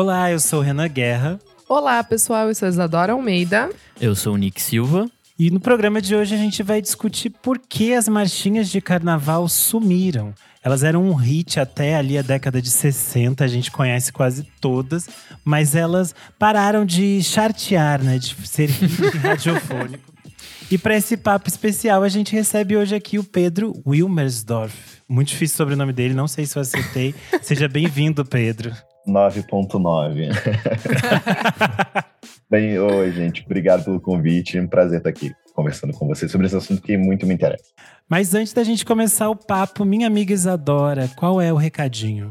Olá, eu sou Renan Guerra. Olá, pessoal, eu sou Isadora Almeida. Eu sou o Nick Silva. E no programa de hoje a gente vai discutir por que as marchinhas de carnaval sumiram. Elas eram um hit até ali a década de 60, a gente conhece quase todas, mas elas pararam de chartear, né, de ser hit radiofônico. E para esse papo especial, a gente recebe hoje aqui o Pedro Wilmersdorf. Muito difícil o sobrenome dele, não sei se eu acertei. Seja bem-vindo, Pedro. 9.9. Bem, oi, gente. Obrigado pelo convite. É um prazer estar aqui conversando com vocês sobre esse assunto que muito me interessa. Mas antes da gente começar o papo, minha amiga Isadora, qual é o recadinho?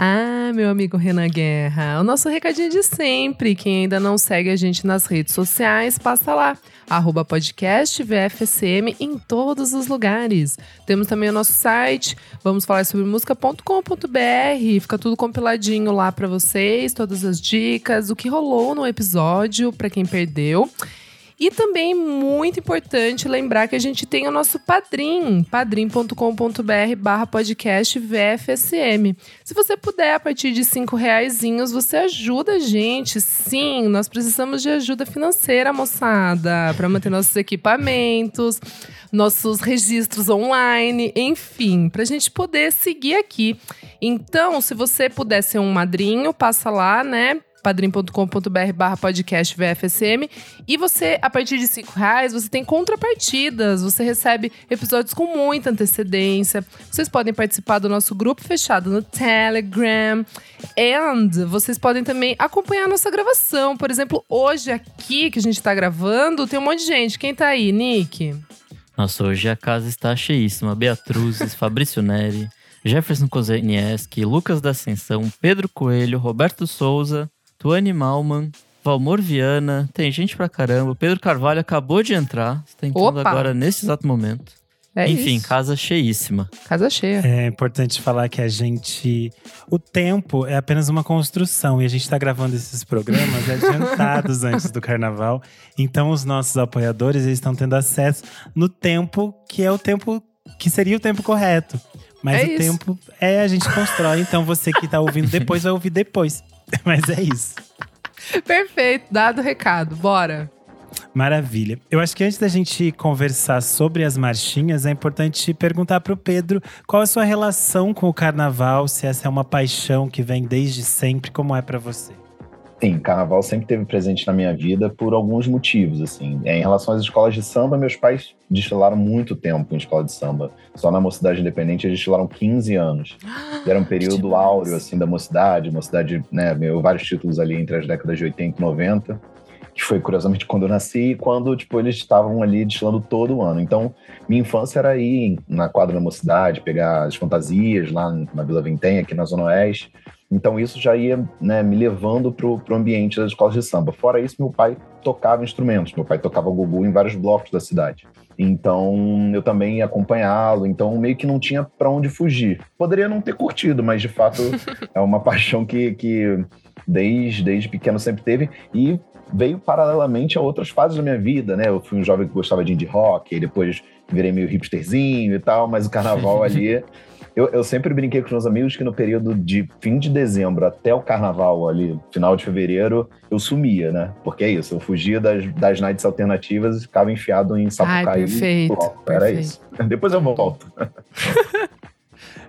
Ah, meu amigo Renan Guerra, o nosso recadinho de sempre. Quem ainda não segue a gente nas redes sociais, passa lá. Arroba podcast VFSM em todos os lugares. Temos também o nosso site, vamos falar sobre música.com.br. Fica tudo compiladinho lá para vocês, todas as dicas, o que rolou no episódio, para quem perdeu. E também muito importante lembrar que a gente tem o nosso Padrim, padrim.com.br barra podcast VFSM. Se você puder, a partir de cinco reaisinhos, você ajuda a gente. Sim, nós precisamos de ajuda financeira, moçada, para manter nossos equipamentos, nossos registros online, enfim, para a gente poder seguir aqui. Então, se você puder ser um madrinho, passa lá, né? padrim.com.br barra podcast VFSM. E você, a partir de cinco reais, você tem contrapartidas. Você recebe episódios com muita antecedência. Vocês podem participar do nosso grupo fechado no Telegram. And vocês podem também acompanhar a nossa gravação. Por exemplo, hoje aqui que a gente tá gravando, tem um monte de gente. Quem tá aí, Nick? Nossa, hoje a casa está cheíssima. Beatruzes, Fabrício Neri, Jefferson Kozenieski, Lucas da Ascensão, Pedro Coelho, Roberto Souza, Tuane Malman, Valmor Viana, tem gente pra caramba. Pedro Carvalho acabou de entrar, está entrando Opa. agora nesse exato momento. É Enfim, isso. casa cheíssima. Casa cheia. É importante falar que a gente. O tempo é apenas uma construção e a gente está gravando esses programas adiantados antes do carnaval. Então, os nossos apoiadores eles estão tendo acesso no tempo que é o tempo que seria o tempo correto. Mas é o isso. tempo é a gente constrói. Então, você que está ouvindo depois vai ouvir depois. Mas é isso. Perfeito, dado o recado, bora. Maravilha. Eu acho que antes da gente conversar sobre as marchinhas, é importante perguntar para o Pedro qual a sua relação com o carnaval, se essa é uma paixão que vem desde sempre, como é para você? Sim, carnaval sempre teve presente na minha vida por alguns motivos, assim. É, em relação às escolas de samba, meus pais destilaram muito tempo em escola de samba. Só na Mocidade Independente eles destilaram 15 anos. E era um período áureo, assim, da mocidade. Mocidade, né, meu, vários títulos ali entre as décadas de 80 e 90. Que foi, curiosamente, quando eu nasci e quando, tipo, eles estavam ali destilando todo o ano. Então, minha infância era ir na quadra da mocidade, pegar as fantasias lá na Vila Vintém, aqui na Zona Oeste então isso já ia né, me levando para o ambiente das escolas de samba. Fora isso, meu pai tocava instrumentos. Meu pai tocava gugu em vários blocos da cidade. Então eu também ia acompanhá-lo. Então meio que não tinha para onde fugir. Poderia não ter curtido, mas de fato é uma paixão que, que desde, desde pequeno sempre teve. E veio paralelamente a outras fases da minha vida, né? Eu fui um jovem que gostava de indie rock, e depois virei meio hipsterzinho e tal, mas o carnaval ali eu, eu sempre brinquei com os meus amigos que no período de fim de dezembro até o carnaval ali, final de fevereiro, eu sumia, né? Porque é isso, eu fugia das, das nights alternativas e ficava enfiado em Sapucaí. Ai, perfeito, Era perfeito. isso. Depois eu volto.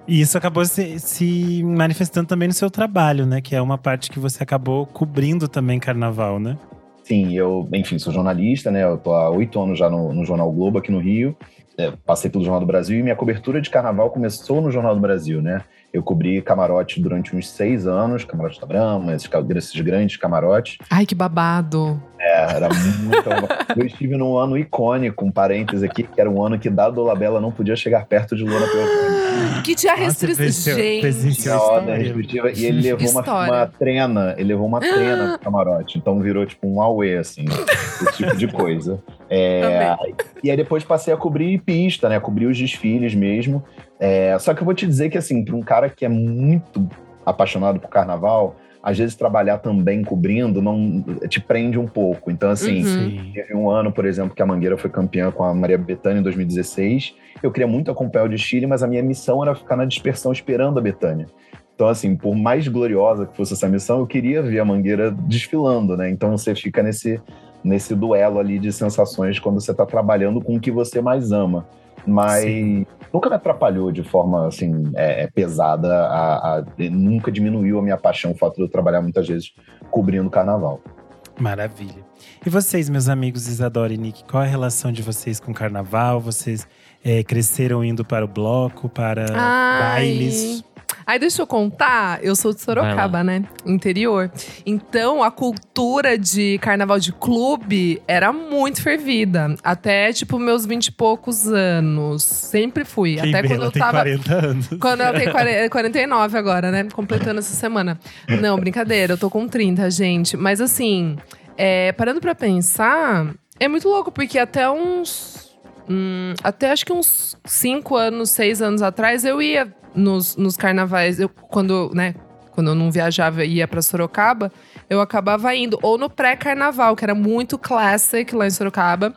E isso acabou se, se, manifestando também no seu trabalho, né? Que é uma parte que você acabou cobrindo também carnaval, né? Sim, eu, enfim, sou jornalista, né? Eu tô há oito anos já no, no Jornal Globo aqui no Rio é, passei pelo Jornal do Brasil e minha cobertura de carnaval começou no Jornal do Brasil, né? Eu cobri camarote durante uns seis anos, camarote da Brahma, esses, esses grandes camarotes. Ai, que babado! É, era muito. eu estive num ano icônico, um parênteses aqui, que era um ano que Dado Dolabella não podia chegar perto de Luana Piovani. Que tinha restrição. Gente. restritiva, e ele levou uma, uma, trena, ele levou uma trena pro camarote. Então virou tipo um auê, assim, esse tipo de coisa. É, e aí depois passei a cobrir pista, né? Cobrir os desfiles mesmo. É, só que eu vou te dizer que, assim, para um cara que é muito apaixonado por carnaval, às vezes trabalhar também cobrindo não te prende um pouco. Então, assim, uhum. teve um ano, por exemplo, que a Mangueira foi campeã com a Maria Bethânia em 2016. Eu queria muito acompanhar o desfile, mas a minha missão era ficar na dispersão esperando a Bethânia. Então, assim, por mais gloriosa que fosse essa missão, eu queria ver a Mangueira desfilando, né? Então você fica nesse, nesse duelo ali de sensações quando você está trabalhando com o que você mais ama. Mas Sim. Nunca me atrapalhou de forma assim é, é pesada, a, a, nunca diminuiu a minha paixão o fato de eu trabalhar muitas vezes cobrindo carnaval. Maravilha. E vocês, meus amigos Isadora e Nick, qual é a relação de vocês com o carnaval? Vocês é, cresceram indo para o bloco, para Ai. bailes? Aí deixa eu contar, eu sou de Sorocaba, né? Interior. Então a cultura de carnaval de clube era muito fervida. Até, tipo, meus vinte e poucos anos. Sempre fui. Quem Até vê, quando eu tava. 40 anos. Quando eu tenho 40, 49 agora, né? Completando essa semana. Não, brincadeira, eu tô com 30, gente. Mas assim, é, parando pra pensar, é muito louco, porque até uns. Hum, até acho que uns 5 anos, 6 anos atrás, eu ia nos, nos carnavais, eu, quando, né, quando eu não viajava e ia para Sorocaba, eu acabava indo ou no pré-carnaval, que era muito classic lá em Sorocaba,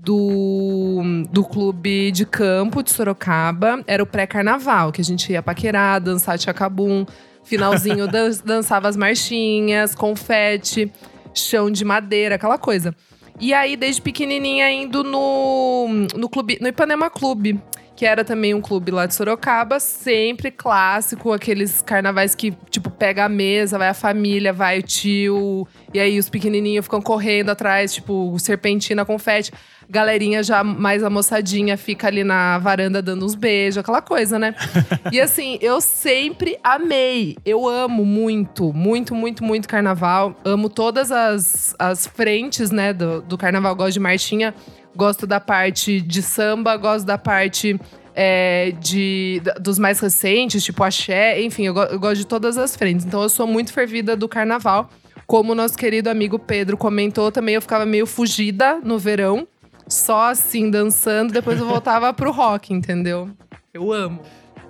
do, do clube de campo de Sorocaba. Era o pré-carnaval, que a gente ia paquerar, dançar tchacabum. Finalzinho dan dançava as marchinhas, confete, chão de madeira, aquela coisa. E aí, desde pequenininha, indo no, no, clube, no Ipanema Clube que era também um clube lá de Sorocaba, sempre clássico, aqueles carnavais que, tipo, pega a mesa, vai a família, vai o tio, e aí os pequenininhos ficam correndo atrás, tipo, serpentina, confete. Galerinha já mais amoçadinha fica ali na varanda dando uns beijos, aquela coisa, né? e assim, eu sempre amei, eu amo muito, muito, muito, muito carnaval. Amo todas as, as frentes, né, do, do carnaval. Gosto de marchinha gosto da parte de samba, gosto da parte é, de, dos mais recentes, tipo axé, enfim, eu, eu, gosto de todas as frentes. Então eu sou muito fervida do carnaval. Como o nosso querido amigo Pedro comentou, também eu ficava meio fugida no verão, só assim, dançando, depois eu voltava pro rock, entendeu? Eu amo.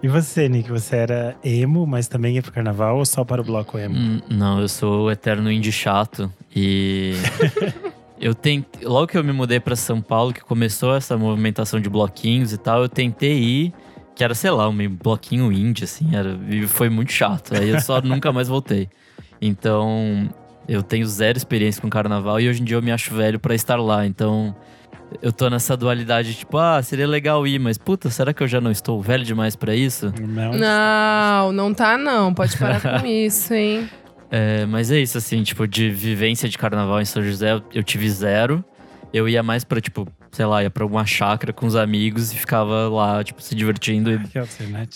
E você, Nick, você era emo, mas também ia pro carnaval ou só para o bloco emo? Hum, não, eu sou o eterno indie chato. E Eu tentei, logo que eu me mudei para São Paulo, que começou essa movimentação de bloquinhos e tal, eu tentei ir, que era, sei lá, um bloquinho indie, assim, era, e foi muito chato. Aí eu só nunca mais voltei. Então, eu tenho zero experiência com carnaval e hoje em dia eu me acho velho para estar lá. Então, eu tô nessa dualidade, tipo, ah, seria legal ir, mas puta, será que eu já não estou velho demais para isso? Não, não, não tá não. Pode parar com isso, hein? É, mas é isso, assim, tipo, de vivência de carnaval em São José, eu tive zero. Eu ia mais pra, tipo, sei lá, ia pra alguma chácara com os amigos e ficava lá, tipo, se divertindo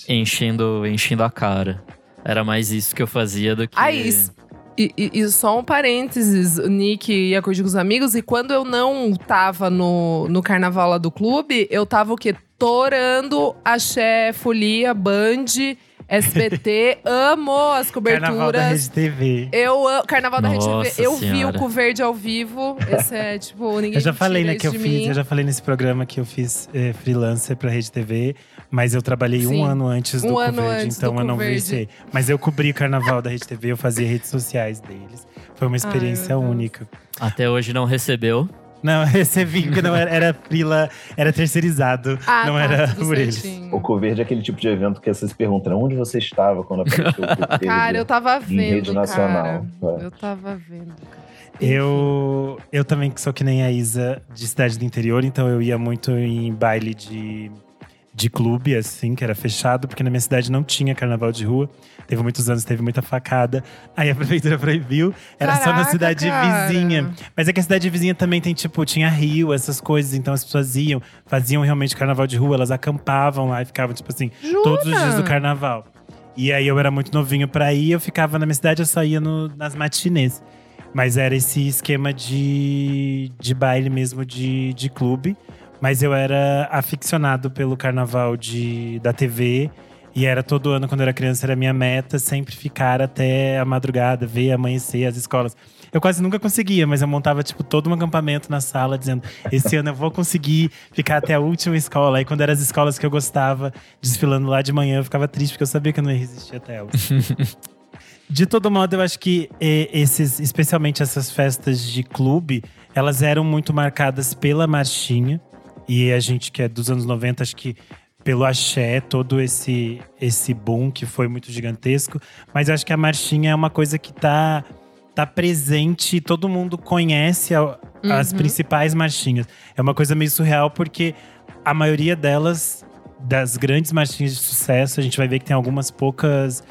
e enchendo, enchendo a cara. Era mais isso que eu fazia do que. Ah, isso. E, e, e, só um parênteses, o Nick ia curtir com os amigos, e quando eu não tava no, no carnaval lá do clube, eu tava o quê? Torando axé, folia, band SBT, amo as coberturas. Carnaval da Rede TV. Eu amo. Carnaval da Rede TV. Eu vi o com verde ao vivo. Esse é, tipo, ninguém Eu já falei, né, que eu fiz. Mim. Eu já falei nesse programa que eu fiz é, freelancer pra Rede TV. Mas eu trabalhei Sim. um ano antes do um ano Coverde, antes então eu não vi Mas eu cobri o carnaval da Rede TV, eu fazia redes sociais deles. Foi uma experiência Ai, única. Até hoje não recebeu. Não, recebi, porque não era, era frila, era terceirizado, ah, não tá, era por eles. O Coverde é aquele tipo de evento que vocês perguntam onde você estava quando apareceu o Cara, eu tava vendo, em rede nacional. Cara. É. Eu tava vendo, cara. Eu, eu também sou que nem a Isa de cidade do interior, então eu ia muito em baile de de clube, assim, que era fechado, porque na minha cidade não tinha carnaval de rua. Teve muitos anos, teve muita facada. Aí a prefeitura proibiu. Era Caraca, só na cidade cara. vizinha. Mas é que a cidade vizinha também tem, tipo, tinha rio, essas coisas. Então as pessoas iam, faziam realmente carnaval de rua, elas acampavam lá e ficavam, tipo assim, Jura? todos os dias do carnaval. E aí eu era muito novinho pra ir, eu ficava na minha cidade, eu só ia no, nas matinês. Mas era esse esquema de, de baile mesmo, de, de clube. Mas eu era aficionado pelo carnaval de, da TV. E era todo ano, quando eu era criança, era minha meta sempre ficar até a madrugada, ver amanhecer as escolas. Eu quase nunca conseguia, mas eu montava, tipo, todo um acampamento na sala, dizendo: esse ano eu vou conseguir ficar até a última escola. Aí, quando eram as escolas que eu gostava, desfilando lá de manhã, eu ficava triste, porque eu sabia que eu não ia resistir até elas. de todo modo, eu acho que esses, especialmente essas festas de clube, elas eram muito marcadas pela marchinha. E a gente que é dos anos 90, acho que pelo axé, todo esse, esse boom que foi muito gigantesco. Mas eu acho que a marchinha é uma coisa que tá, tá presente, todo mundo conhece a, as Uhum. principais marchinhas. É uma coisa meio surreal, porque a maioria delas, das grandes marchinhas de sucesso, a gente vai ver que tem algumas poucas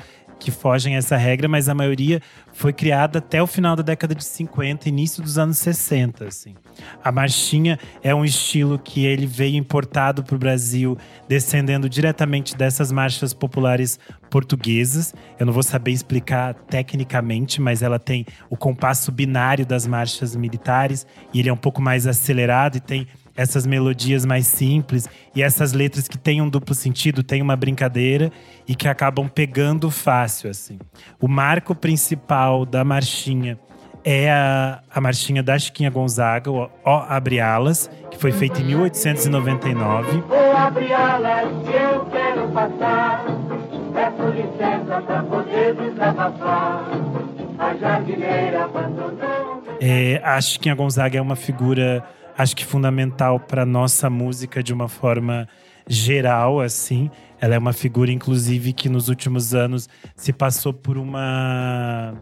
que fogem a essa regra, mas a maioria foi criada até o final da década de 50, início dos anos 60, assim. A marchinha é um estilo que ele veio importado para o Brasil, descendendo diretamente dessas marchas populares portuguesas. Eu não vou saber explicar tecnicamente, mas ela tem o compasso binário das marchas militares e ele é um pouco mais acelerado e tem essas melodias mais simples e essas letras que têm um duplo sentido, tem uma brincadeira e que acabam pegando fácil assim. O marco principal da marchinha é a, a marchinha da Chiquinha Gonzaga, o Ó Abre Alas, que foi feita em 1899. Vou abrir alas eu quero passar. Peço licença pra poder desabafar. A jardineira abandonou. É, a Chiquinha Gonzaga é uma figura, acho que fundamental para nossa música de uma forma geral, assim. Ela é uma figura, inclusive, que nos últimos anos se passou por uma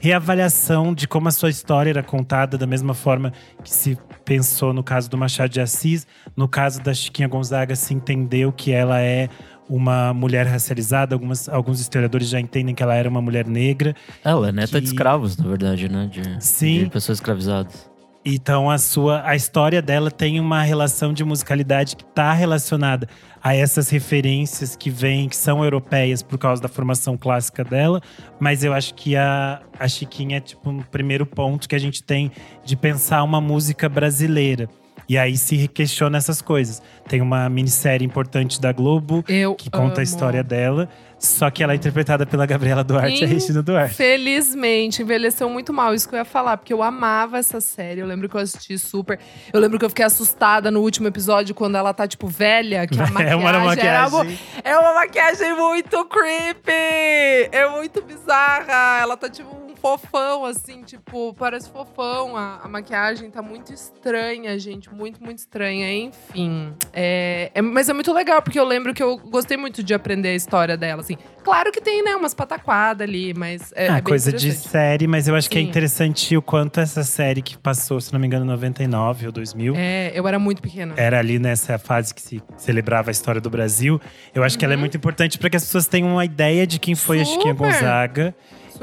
reavaliação de como a sua história era contada, da mesma forma que se pensou no caso do Machado de Assis. No caso da Chiquinha Gonzaga, se entendeu que ela é uma mulher racializada. Algumas, alguns historiadores já entendem que ela era uma mulher negra. Ela é neta Que- de escravos, na verdade, né? De, Sim. de pessoas escravizadas. Então a sua a história dela tem uma relação de musicalidade que está relacionada a essas referências que vêm, que são europeias por causa da formação clássica dela, mas eu acho que a, a Chiquinha é tipo um primeiro ponto que a gente tem de pensar uma música brasileira. E aí se questiona essas coisas. Tem uma minissérie importante da Globo Eu que conta amo. a história dela, só que ela é interpretada pela Gabriela Duarte e a Regina Duarte. Felizmente, envelheceu muito mal. Isso que eu ia falar, porque eu amava essa série. Eu lembro que eu assisti super. Eu lembro que eu fiquei assustada no último episódio, quando ela tá, tipo, velha, que a maquiagem, É uma maquiagem. É uma maquiagem muito creepy! É muito bizarra. Ela tá tipo fofão, assim, tipo, parece fofão. A, a maquiagem tá muito estranha, gente. Muito, muito estranha. Enfim. É, é- mas é muito legal, porque eu lembro que eu gostei muito de aprender a história dela, assim. Claro que tem, né, umas pataquadas ali, mas é, ah, é coisa de série, mas eu acho que é Sim. interessante o quanto essa série que passou, se não me engano, em 99 ou 2000. É, eu era muito pequena. Era ali nessa fase que se celebrava a história do Brasil. Eu acho que ela é muito importante para que as pessoas tenham uma ideia de quem foi a Chiquinha Super. Gonzaga.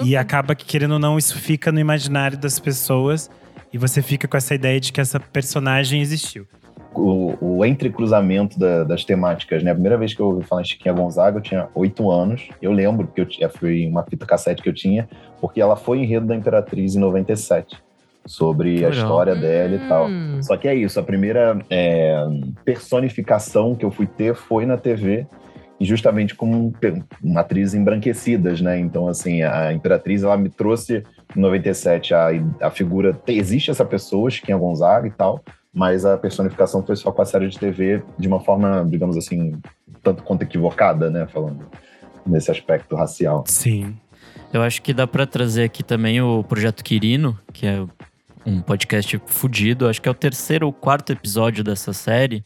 E acaba que, querendo ou não, isso fica no imaginário das pessoas. E você fica com essa ideia de que essa personagem existiu. o, o entrecruzamento da- das temáticas, né? A primeira vez que eu ouvi falar em Chiquinha Gonzaga, eu tinha oito anos. Eu lembro, porque eu tinha, foi uma fita cassete que eu tinha, porque ela foi enredo da Imperatriz em 97, sobre a história dela e tal. Hum. Só que é isso, a primeira é, personificação que eu fui ter foi na TV, justamente como atriz embranquecidas, né? Então, assim, a Imperatriz, ela me trouxe em 97 a, a figura. existe essa pessoa, Chiquinha Gonzaga e tal, mas a personificação foi só com a série de TV de uma forma, digamos assim, tanto quanto equivocada, né? Falando nesse aspecto racial. Sim. Eu acho que dá pra trazer aqui também o Projeto Quirino, que é um podcast fudido. Acho que é o terceiro ou quarto episódio dessa série.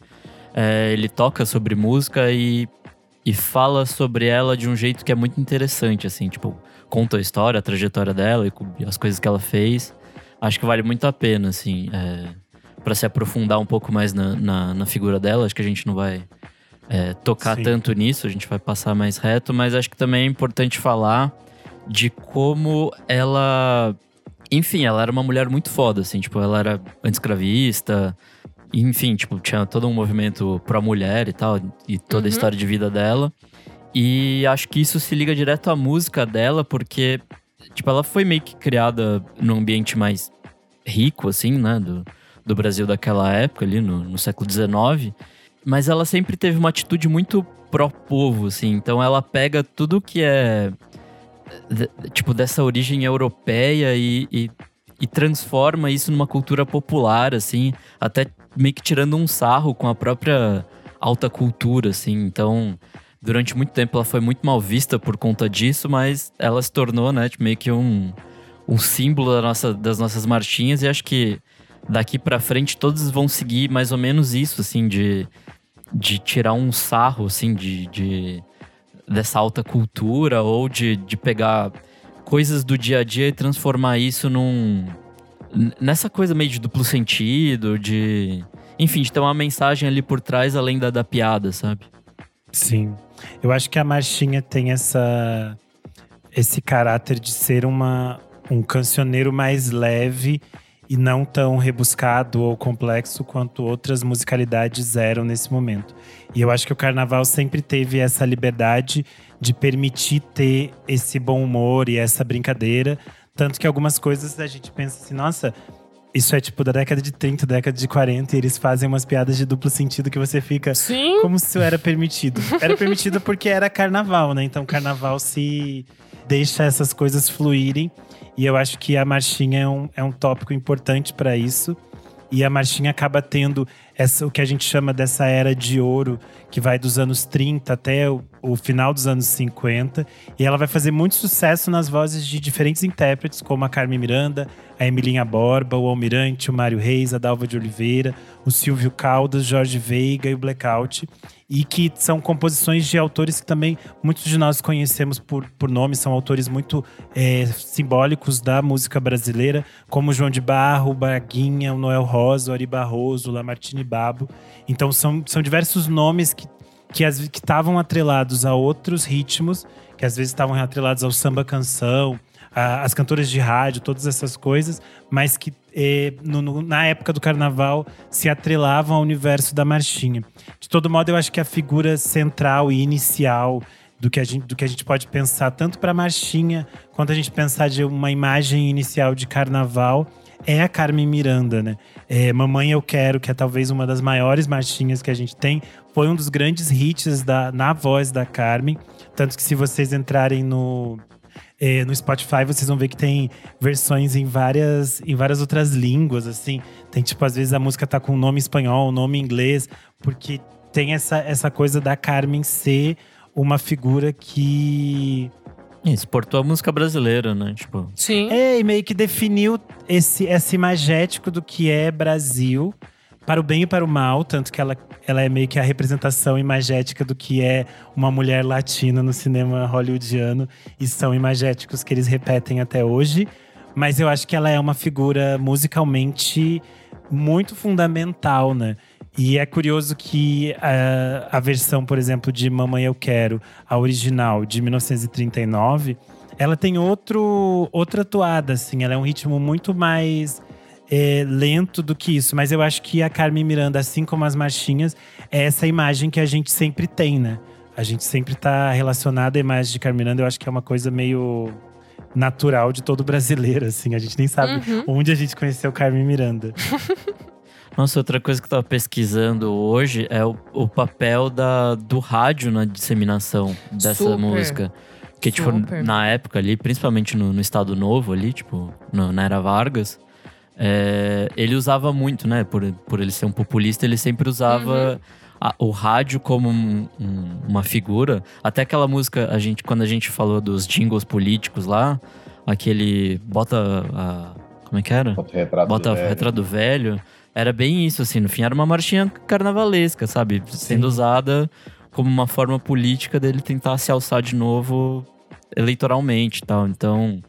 É, ele toca sobre música e, e fala sobre ela de um jeito que é muito interessante, assim. Tipo, conta a história, a trajetória dela e as coisas que ela fez. Acho que vale muito a pena, assim. É, para se aprofundar um pouco mais na, na, na figura dela. Acho que a gente não vai é, tocar Sim. tanto nisso, a gente vai passar mais reto. Mas acho que também é importante falar de como ela. Enfim, ela era uma mulher muito foda, assim, tipo, ela era anti-escravista, enfim, tipo, tinha todo um movimento pró-mulher e tal, e toda a Uhum. história de vida dela. E acho que isso se liga direto à música dela, porque, tipo, ela foi meio que criada num ambiente mais rico, assim, né, do, do Brasil daquela época, ali no, no século XIX. Mas ela sempre teve uma atitude muito pró-povo, assim. Então ela pega tudo que é tipo, dessa origem europeia e, e, e transforma isso numa cultura popular, assim, até meio que tirando um sarro com a própria alta cultura, assim. Então, durante muito tempo ela foi muito mal vista por conta disso, mas ela se tornou, né, tipo, meio que um, um símbolo da nossa, das nossas marchinhas e acho que daqui pra frente todos vão seguir mais ou menos isso, assim, de, de tirar um sarro, assim, de, de dessa alta cultura ou de, de pegar coisas do dia a dia e transformar isso num. Nessa coisa meio de duplo sentido, de. Enfim, de ter uma mensagem ali por trás além da, da piada, sabe? Sim. Eu acho que a marchinha tem essa esse caráter de ser uma, um cancioneiro mais leve e não tão rebuscado ou complexo quanto outras musicalidades eram nesse momento. E eu acho que o carnaval sempre teve essa liberdade de permitir ter esse bom humor e essa brincadeira. Tanto que algumas coisas a gente pensa assim, nossa, isso é tipo da década de 30, década de 40, e eles fazem umas piadas de duplo sentido que você fica Sim. como se isso era permitido. Era permitido porque era carnaval, né? Então carnaval se deixa essas coisas fluírem. E eu acho que a marchinha é um, é um tópico importante para isso. E a marchinha acaba tendo essa, o que a gente chama dessa era de ouro, que vai dos anos 30 até o, o final dos anos 50. E ela vai fazer muito sucesso nas vozes de diferentes intérpretes, como a Carmen Miranda, a Emilinha Borba, o Almirante, o Mário Reis, a Dalva de Oliveira, o Silvio Caldas, Jorge Veiga e o Blackout. E que são composições de autores que também muitos de nós conhecemos por, por nome, são autores muito é, simbólicos da música brasileira, como João de Barro, o Noel Rosa, Ari Barroso, Lamartine Babo. Então são, são diversos nomes que que estavam atrelados a outros ritmos, que às vezes estavam atrelados ao samba canção, as cantoras de rádio, todas essas coisas, mas que eh, no, no, na época do carnaval se atrelavam ao universo da marchinha. De todo modo, eu acho que a figura central e inicial do que a gente, do que a gente pode pensar, tanto para marchinha, quanto a gente pensar de uma imagem inicial de carnaval, é a Carmen Miranda, né? É, Mamãe Eu Quero, que é talvez uma das maiores marchinhas que a gente tem, foi um dos grandes hits da, na voz da Carmen. Tanto que se vocês entrarem no, é, no Spotify vocês vão ver que tem versões em várias, em várias outras línguas, assim. Tem, tipo, às vezes a música tá com nome espanhol, nome inglês, porque tem essa, essa coisa da Carmen ser uma figura que. Exportou a música brasileira, né? Tipo. Sim. É, e meio que definiu esse, esse imagético do que é Brasil para o bem e para o mal, tanto que ela, ela é meio que a representação imagética do que é uma mulher latina no cinema hollywoodiano, e são imagéticos que eles repetem até hoje. Mas eu acho que ela é uma figura musicalmente muito fundamental, né? E é curioso que a, a versão, por exemplo, de Mamãe Eu Quero, a original de 1939, ela tem outro, outra toada, assim. Ela é um ritmo muito mais é, lento do que isso. Mas eu acho que a Carmen Miranda, assim como as marchinhas, é essa imagem que a gente sempre tem, né? A gente sempre tá relacionado à imagem de Carmen Miranda. Eu acho que é uma coisa meio natural de todo brasileiro, assim. A gente nem sabe Uhum. onde a gente conheceu Carmen Miranda. Nossa, outra coisa que eu tava pesquisando hoje é o, o papel da, do rádio na disseminação dessa Super. música. Porque, tipo, Super. na época ali, principalmente no, no Estado Novo ali, tipo, no- na Era Vargas, é, ele usava muito, né? Por, por ele ser um populista, ele sempre usava a- o rádio como um- um- uma figura. Até aquela música, a gente, quando a gente falou dos jingles políticos lá, aquele bota a. Como é que era? Bota o retrato Bota do velho. retrato do velho. Era bem isso, assim. No fim, era uma marchinha carnavalesca, sabe? Sendo usada como uma forma política dele tentar se alçar de novo eleitoralmente e tal. Então,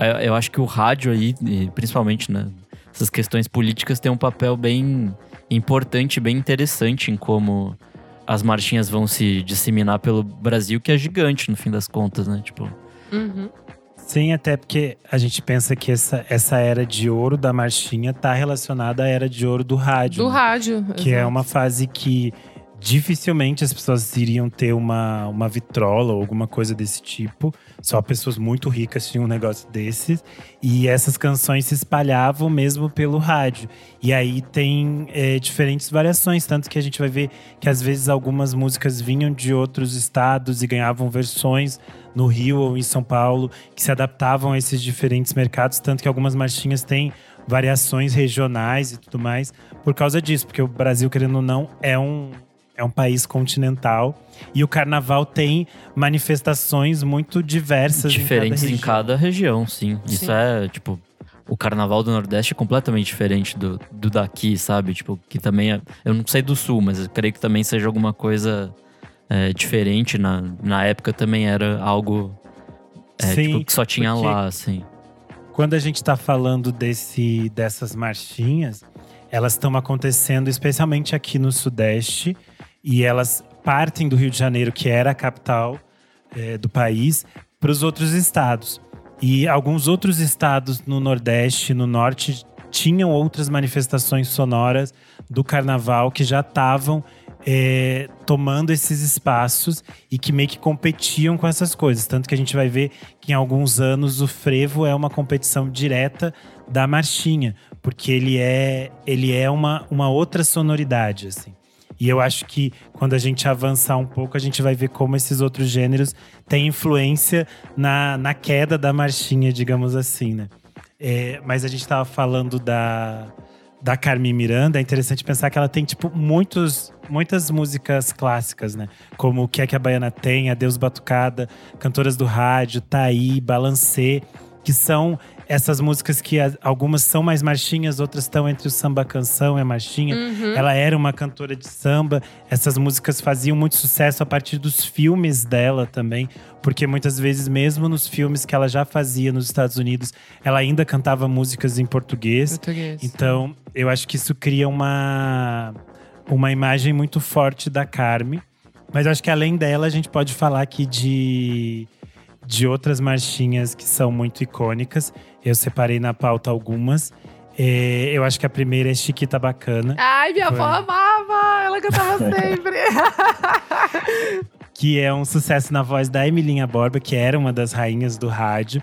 eu- acho que o rádio aí, principalmente, né? Essas questões políticas têm um papel bem importante, bem interessante em como as marchinhas vão se disseminar pelo Brasil, que é gigante no fim das contas, né? Tipo, Uhum. Sim, até porque a gente pensa que essa, essa era de ouro da marchinha tá relacionada à era de ouro do rádio. Do né? rádio. Que é exato. uma fase que dificilmente as pessoas iriam ter uma, uma vitrola ou alguma coisa desse tipo. Só pessoas muito ricas tinham um negócio desses. E essas canções se espalhavam mesmo pelo rádio. E aí tem é, diferentes variações, tanto que a gente vai ver que às vezes algumas músicas vinham de outros estados e ganhavam versões no Rio ou em São Paulo, que se adaptavam a esses diferentes mercados, tanto que algumas marchinhas têm variações regionais e tudo mais por causa disso, porque o Brasil, querendo ou não, é um, é um país continental e o carnaval tem manifestações muito diversas diferentes em em cada cada região, sim. Isso Sim. é, tipo, o carnaval do Nordeste é completamente diferente do, do daqui, sabe? Tipo, que também é. Eu não sei do Sul, mas eu creio que também seja alguma coisa é, diferente. Na, na época também era algo é, Sim, tipo, que só tinha lá, assim. Quando a gente está falando desse, dessas marchinhas, elas estão acontecendo especialmente aqui no Sudeste e elas partem do Rio de Janeiro, que era a capital eh, do país, para os outros estados. E alguns outros estados no Nordeste, no Norte, tinham outras manifestações sonoras do carnaval que já estavam eh, tomando esses espaços e que meio que competiam com essas coisas. Tanto que a gente vai ver que em alguns anos o frevo é uma competição direta da marchinha, porque ele é, ele é uma, uma outra sonoridade, assim. E eu acho que quando a gente avançar um pouco, a gente vai ver como esses outros gêneros têm influência na, na queda da marchinha, digamos assim, né? É, mas a gente estava falando da, da Carmen Miranda, é interessante pensar que ela tem, tipo, muitos, muitas músicas clássicas, né? Como O Que É Que a Baiana Tem, Adeus Batucada, Cantoras do Rádio, Taí, Balancê, que são essas músicas que algumas são mais marchinhas, outras estão entre o samba canção e a marchinha. Uhum. Ela era uma cantora de samba. Essas músicas faziam muito sucesso a partir dos filmes dela também, porque muitas vezes, mesmo nos filmes que ela já fazia nos Estados Unidos, ela ainda cantava músicas em português. Português. Então, eu acho que isso cria uma, uma imagem muito forte da Carme. Mas eu acho que além dela, a gente pode falar aqui de, de outras marchinhas que são muito icônicas. Eu separei na pauta algumas. É, eu acho que a primeira é Chiquita Bacana. Ai, minha avó amava! Ela cantava sempre. que é um sucesso na voz da Emilinha Borba, que era uma das rainhas do rádio.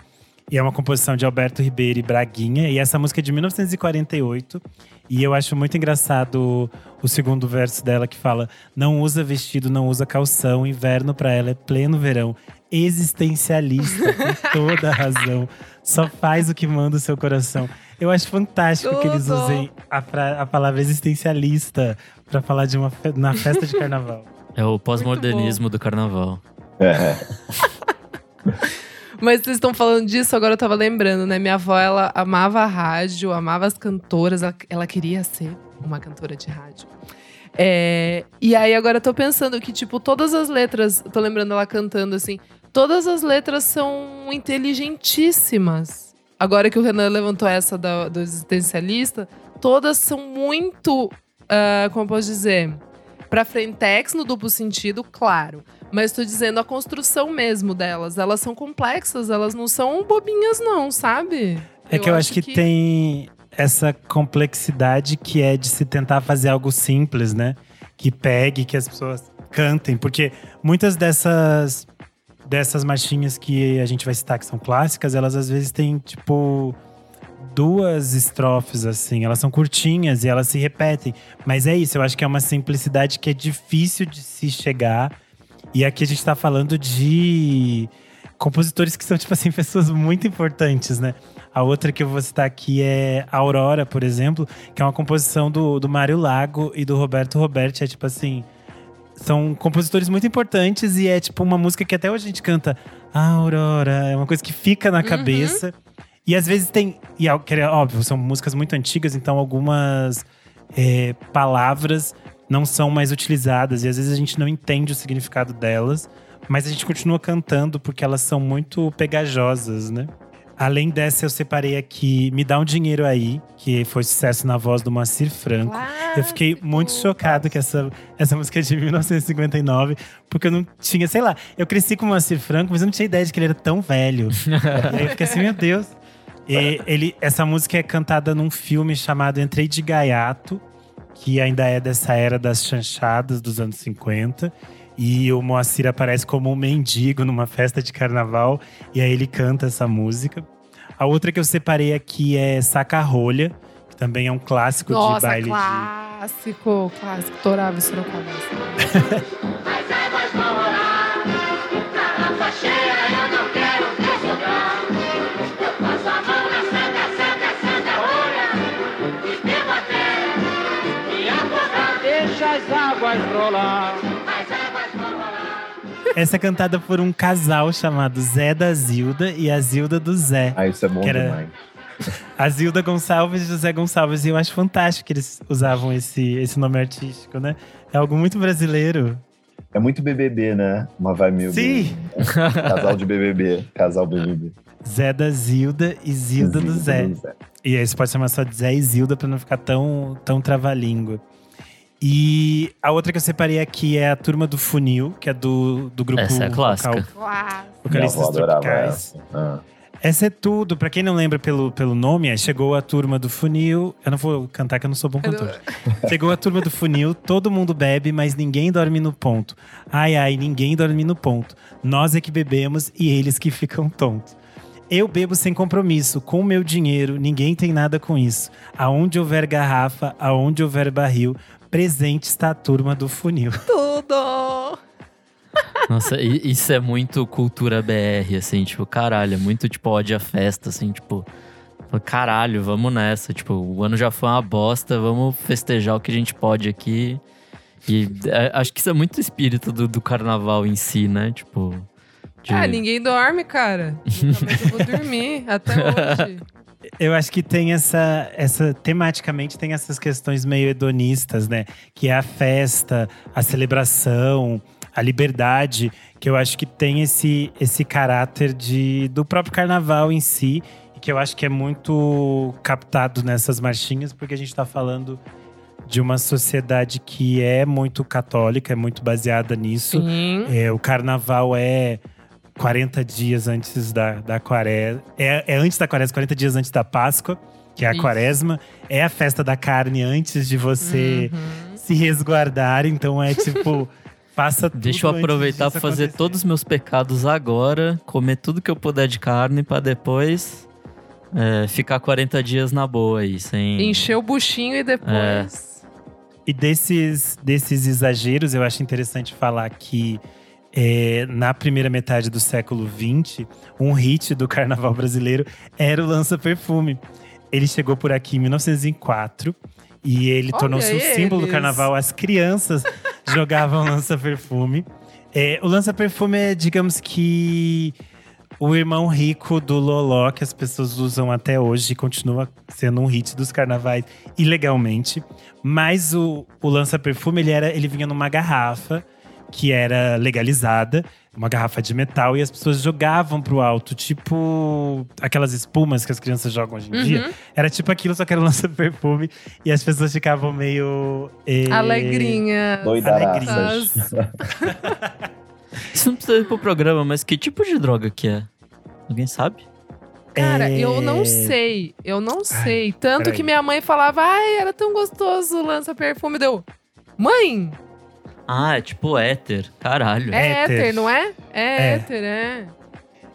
E é uma composição de Alberto Ribeiro e Braguinha. E essa música é de 1948. E eu acho muito engraçado o segundo verso dela que fala: Não usa vestido, não usa calção. Inverno pra ela é pleno verão. Existencialista, com toda a razão. Só faz o que manda o seu coração. Eu acho fantástico que eles Tudo. usem a, fra- a palavra existencialista pra falar de uma fe- na festa de carnaval. É o pós-modernismo do carnaval. É, Mas vocês estão falando disso, agora eu tava lembrando, né? Minha avó, ela amava a rádio, amava as cantoras, ela, ela queria ser uma cantora de rádio. É, e aí agora eu tô pensando que, tipo, todas as letras, tô lembrando ela cantando assim, todas as letras são inteligentíssimas. Agora que o Renan levantou essa da- do existencialista, todas são muito, ah, como eu posso dizer, pra frentex no duplo sentido, claro. Mas tô dizendo a construção mesmo delas. Elas são complexas, elas não são bobinhas, não, sabe? É que eu acho que, tem essa complexidade que é de se tentar fazer algo simples, né? Que pegue, que as pessoas cantem. Porque muitas dessas, dessas marchinhas que a gente vai citar que são clássicas, elas às vezes têm, tipo, duas estrofes, assim. Elas são curtinhas e elas se repetem. Mas é isso, eu acho que é uma simplicidade que é difícil de se chegar. E aqui a gente tá falando de compositores que são, tipo assim, pessoas muito importantes, né? A outra que eu vou citar aqui é Aurora, por exemplo, que é uma composição do, do Mário Lago e do Roberto Roberti. É tipo assim. São compositores muito importantes e é tipo uma música que até hoje a gente canta Aurora. É uma coisa que fica na cabeça. E às vezes tem. E é é óbvio, são músicas muito antigas, então algumas é, palavras não são mais utilizadas. E às vezes a gente não entende o significado delas. Mas a gente continua cantando porque elas são muito pegajosas, né? Além dessa, eu separei aqui Me Dá um Dinheiro Aí, que foi sucesso na voz do Moacir Franco. Eu fiquei muito chocado que essa, essa música é de 1959, porque eu não tinha, sei lá, eu cresci com o Moacir Franco, mas eu não tinha ideia de que ele era tão velho. e aí eu fiquei assim, meu Deus. E ele, essa música é cantada num filme chamado Entrei de Gaiato, que ainda é dessa era das chanchadas dos anos 50. E o Moacir aparece como um mendigo numa festa de carnaval, e aí ele canta essa música. A outra que eu separei aqui é Saca Rolha, que também é um clássico de Nossa, baile de clássico, clássico. Torava esse Sorocaba. As Essa é cantada por um casal chamado Zé da Zilda e a Zilda do Zé. Ah, isso é bom Que era- demais. A Zilda Gonçalves e José Gonçalves. E eu acho fantástico que eles usavam esse, esse nome artístico, né? É algo muito brasileiro. É muito BBB, né? Uma vibe meio. Sim. Casal de BBB. Casal BBB. Zé da Zilda e Zilda do Zé. do Zé. E aí você pode chamar só de Zé e Zilda pra não ficar tão, tão trava-língua. E a outra que eu separei aqui é a Turma do Funil, que é do, do grupo Essa é a clássica. vocal- Vocalistas Tropicais. essa. Ah. Essa é tudo. Pra quem não lembra pelo, pelo nome, é Chegou a Turma do Funil. Eu não vou cantar que eu não sou bom cantor. Chegou a Turma do Funil, todo mundo bebe, mas ninguém dorme no ponto. Ai, ai, ninguém dorme no ponto. Nós é que bebemos e eles que ficam tontos. Eu bebo sem compromisso, com o meu dinheiro, ninguém tem nada com isso. Aonde houver garrafa, aonde houver barril, presente está a turma do funil. Tudo! Nossa, isso é muito cultura BR, assim, tipo, caralho, é muito tipo ódio à festa, assim, tipo, caralho, vamos nessa. Tipo, o ano já foi uma bosta, vamos festejar o que a gente pode aqui. E é, acho que isso é muito o espírito do, do carnaval em si, né? Tipo. de- Ah, ninguém dorme, cara. Eu vou dormir, até hoje. Eu acho que tem essa, essa. Tematicamente tem essas questões meio hedonistas, né? Que é a festa, a celebração, a liberdade, que eu acho que tem esse, esse caráter de, do próprio carnaval em si, e que eu acho que é muito captado nessas marchinhas, porque a gente tá falando de uma sociedade que é muito católica, é muito baseada nisso. É, o carnaval é 40 dias antes da, da quaresma. É, é antes da quaresma, 40 dias antes da Páscoa, que é a Isso. quaresma. É a festa da carne antes de você Uhum. se resguardar. Então é tipo, faça tudo. Deixa eu aproveitar pra fazer acontecer. todos os meus pecados agora, comer tudo que eu puder de carne pra depois é, ficar 40 dias na boa aí, sem. Encher o buchinho e depois. E desses, desses exageros, eu acho interessante falar que é, na primeira metade do século XX, um hit do carnaval brasileiro era o lança-perfume. Ele chegou por aqui em 1904 e ele tornou-se um símbolo do carnaval. As crianças jogavam lança-perfume. É, o lança-perfume é, digamos que, o irmão rico do Loló, que as pessoas usam até hoje e continua sendo um hit dos carnavais ilegalmente. Mas o, o lança-perfume, ele, era, ele vinha numa garrafa que era legalizada, uma garrafa de metal, e as pessoas jogavam pro alto, tipo aquelas espumas que as crianças jogam hoje em dia. Uhum. Era tipo aquilo, só que era um lança-perfume, e as pessoas ficavam meio. eh, Alegrinha. Doidaraças. Isso não precisa ir pro programa, mas que tipo de droga que é? Alguém sabe? Cara, É. eu não sei. Eu não sei. Tanto peraí. que minha mãe falava, ai, era tão gostoso o lança-perfume. Deu, mãe, Ah, é tipo éter. Caralho. é Éter. éter, não é? É, É. éter, é.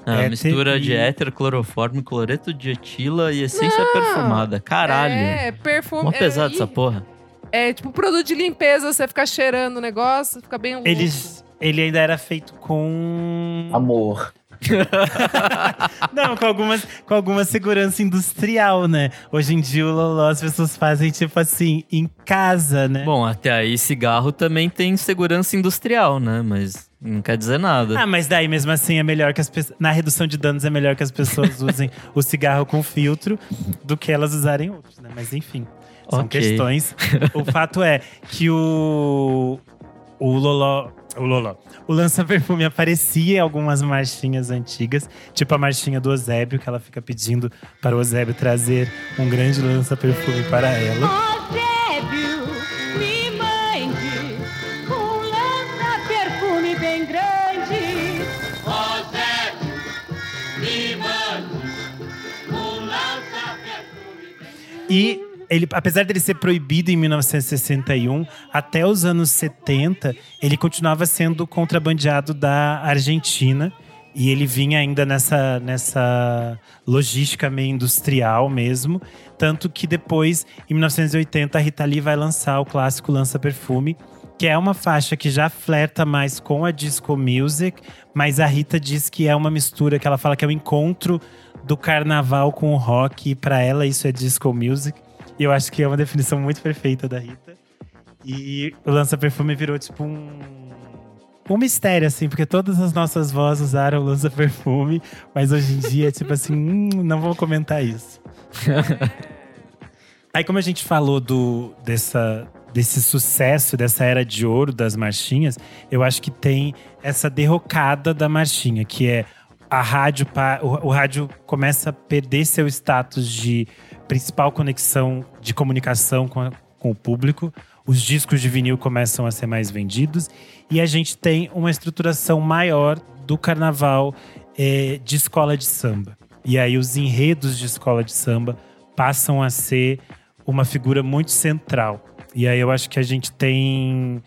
É uma éter mistura de éter, cloroforme, cloreto de etila e essência perfumada. Caralho. É, perfume. Mó pesado é, essa porra. É tipo produto de limpeza, você fica cheirando o negócio, fica bem louco. Eles, ele ainda era feito com. Amor. Não, com, algumas, com alguma segurança industrial, né? Hoje em dia o Loló as pessoas fazem, tipo assim, em casa, né? Bom, até aí cigarro também tem segurança industrial, né? Mas não quer dizer nada. Ah, mas daí mesmo assim é melhor que as pessoas. Na redução de danos é melhor que as pessoas usem o cigarro com filtro do que elas usarem outros, né? Mas enfim, são Ok. questões. o fato é que o. O Loló. O Loló. O lança-perfume aparecia em algumas marchinhas antigas, tipo a marchinha do Eusébio, que ela fica pedindo para o Eusébio trazer um grande lança-perfume para ela. Eusébio, me mande um lança-perfume bem grande. Eusébio, me mande um lança-perfume E ele, apesar dele ser proibido em 1961, até os anos 70, ele continuava sendo contrabandeado da Argentina. E ele vinha ainda nessa, nessa logística meio industrial mesmo. Tanto que depois, em 1980, a Rita Lee vai lançar o clássico Lança Perfume, que é uma faixa que já flerta mais com a disco music, mas a Rita diz que é uma mistura, que ela fala que é o encontro do carnaval com o rock, e pra ela isso é disco music. Eu acho que é uma definição muito perfeita da Rita. E o Lança Perfume virou tipo um. Um mistério, assim, porque todas as nossas vozes usaram Lança Perfume, mas hoje em dia tipo assim, hum, não vou comentar isso. Aí, como a gente falou do, dessa, desse sucesso, dessa era de ouro das marchinhas, eu acho que tem essa derrocada da marchinha, que é a rádio, o rádio começa a perder seu status de principal conexão de comunicação com, a- com o público, os discos de vinil começam a ser mais vendidos e a gente tem uma estruturação maior do carnaval eh, de escola de samba. E aí os enredos de escola de samba passam a ser uma figura muito central. E aí eu acho que a gente tem.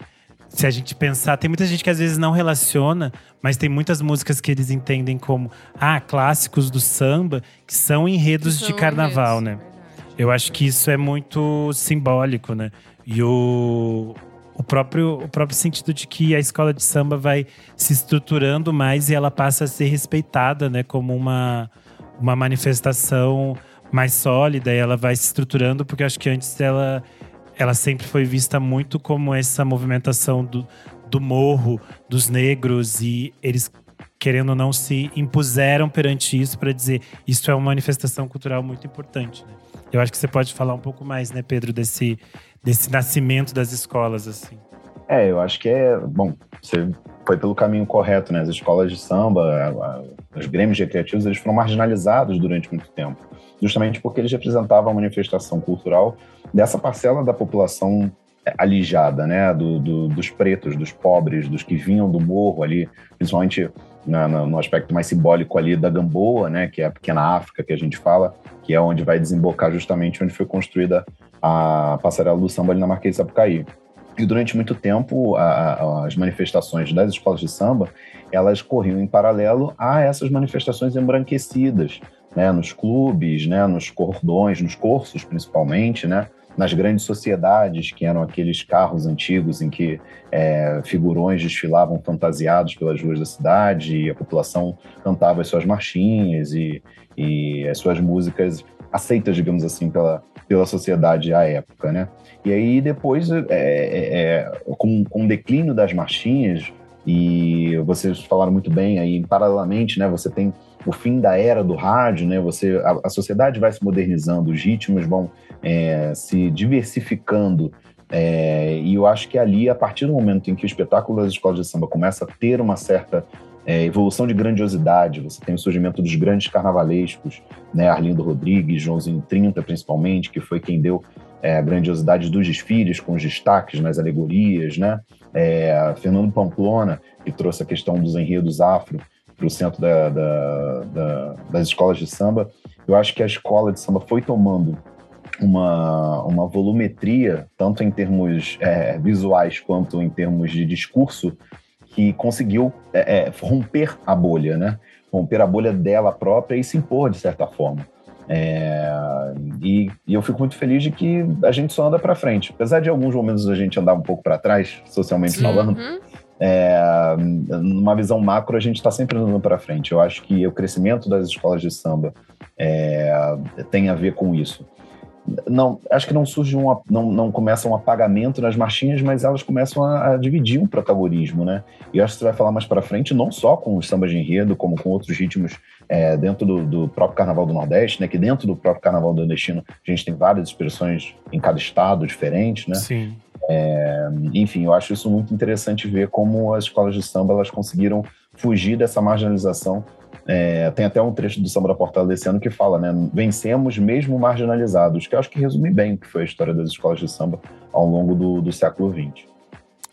Se a gente pensar, tem muita gente que às vezes não relaciona, mas tem muitas músicas que eles entendem como ah, clássicos do samba, que são enredos de São carnaval, enredos, né? Eu acho que isso é muito simbólico, né? E o, o, próprio, o próprio sentido de que a escola de samba vai se estruturando mais e ela passa a ser respeitada, né? Como uma, uma manifestação mais sólida e ela vai se estruturando, porque acho que antes ela, ela sempre foi vista muito como essa movimentação do, do morro, dos negros, e eles, querendo ou não, se impuseram perante isso para dizer isso é uma manifestação cultural muito importante. Né? Eu acho que você pode falar um pouco mais, né, Pedro, desse, desse nascimento das escolas, assim. É, eu acho que é. Bom, você foi pelo caminho correto, né? As escolas de samba, a- a- os grêmios recreativos, eles foram marginalizados durante muito tempo. Justamente porque eles representavam a manifestação cultural dessa parcela da população é, alijada, né? Do, do- dos pretos, dos pobres, dos que vinham do morro ali, principalmente na- no aspecto mais simbólico ali da Gamboa, né? Que é a pequena África que a gente fala, que é onde vai desembocar justamente onde foi construída a passarela do samba ali na Marquês de Sapucaí. E durante muito tempo, a- a- as manifestações das escolas de samba, elas corriam em paralelo a essas manifestações embranquecidas, né, nos clubes, né, nos cordões, nos cursos principalmente, né, nas grandes sociedades, que eram aqueles carros antigos em que é, figurões desfilavam fantasiados pelas ruas da cidade e a população cantava as suas marchinhas e, e as suas músicas aceitas, digamos assim, pela, pela sociedade à época, né? E aí depois, é, é, é, com, com o declínio das marchinhas, e vocês falaram muito bem aí, paralelamente, né? Você tem o fim da era do rádio, né? Você, a, a sociedade vai se modernizando, os ritmos vão é, se diversificando, é, e eu acho que ali, a partir do momento em que o espetáculo das escolas de samba começa a ter uma certa é, evolução de grandiosidade, você tem o surgimento dos grandes carnavalescos, né? Arlindo Rodrigues, Joãozinho 30, principalmente, que foi quem deu é, a grandiosidade dos desfiles, com os destaques nas alegorias, né? É, Fernando Pamplona, que trouxe a questão dos enredos afro para o centro da- da- da- das escolas de samba. Eu acho que a escola de samba foi tomando uma, uma volumetria, tanto em termos é, visuais quanto em termos de discurso, que conseguiu é, é, romper a bolha, né? Romper a bolha dela própria e se impor de certa forma. É, e, e eu fico muito feliz de que a gente só anda para frente. Apesar de alguns momentos a gente andar um pouco para trás, socialmente Sim. falando, Uhum. É, numa visão macro, a gente está sempre andando para frente. Eu acho que o crescimento das escolas de samba é, tem a ver com isso. Não, acho que não surge um, não, não começa um apagamento nas marchinhas, mas elas começam a, a dividir um protagonismo, né? E acho que você vai falar mais para frente, não só com os sambas de enredo, como com outros ritmos é, dentro do, do próprio Carnaval do Nordeste, né? Que dentro do próprio Carnaval do Nordestino a gente tem várias expressões em cada estado diferente, né? Sim. Enfim, eu acho isso muito interessante ver como as escolas de samba elas conseguiram fugir dessa marginalização. É, tem até um trecho do Samba da Portela desse ano que fala, né? Vencemos mesmo marginalizados, que eu acho que resume bem o que foi a história das escolas de samba ao longo do, do século XX.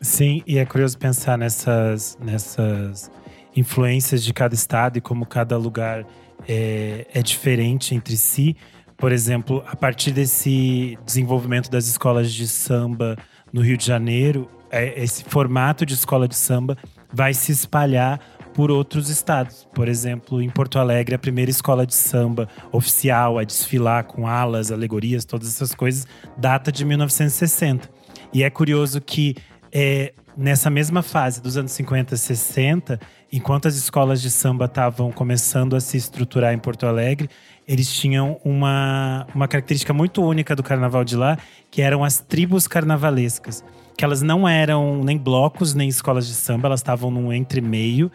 Sim, e é curioso pensar nessas, nessas influências de cada estado e como cada lugar é, é diferente entre si. Por exemplo, a partir desse desenvolvimento das escolas de samba no Rio de Janeiro, é, esse formato de escola de samba vai se espalhar por outros estados. Por exemplo, em Porto Alegre, a primeira escola de samba oficial a desfilar com alas, alegorias, todas essas coisas, data de 1960. E é curioso que é, nessa mesma fase dos anos 50 e 60, enquanto as escolas de samba estavam começando a se estruturar em Porto Alegre, eles tinham uma, uma característica muito única do carnaval de lá, que eram as tribos carnavalescas. Que elas não eram nem blocos, nem escolas de samba, elas estavam num entre-meio.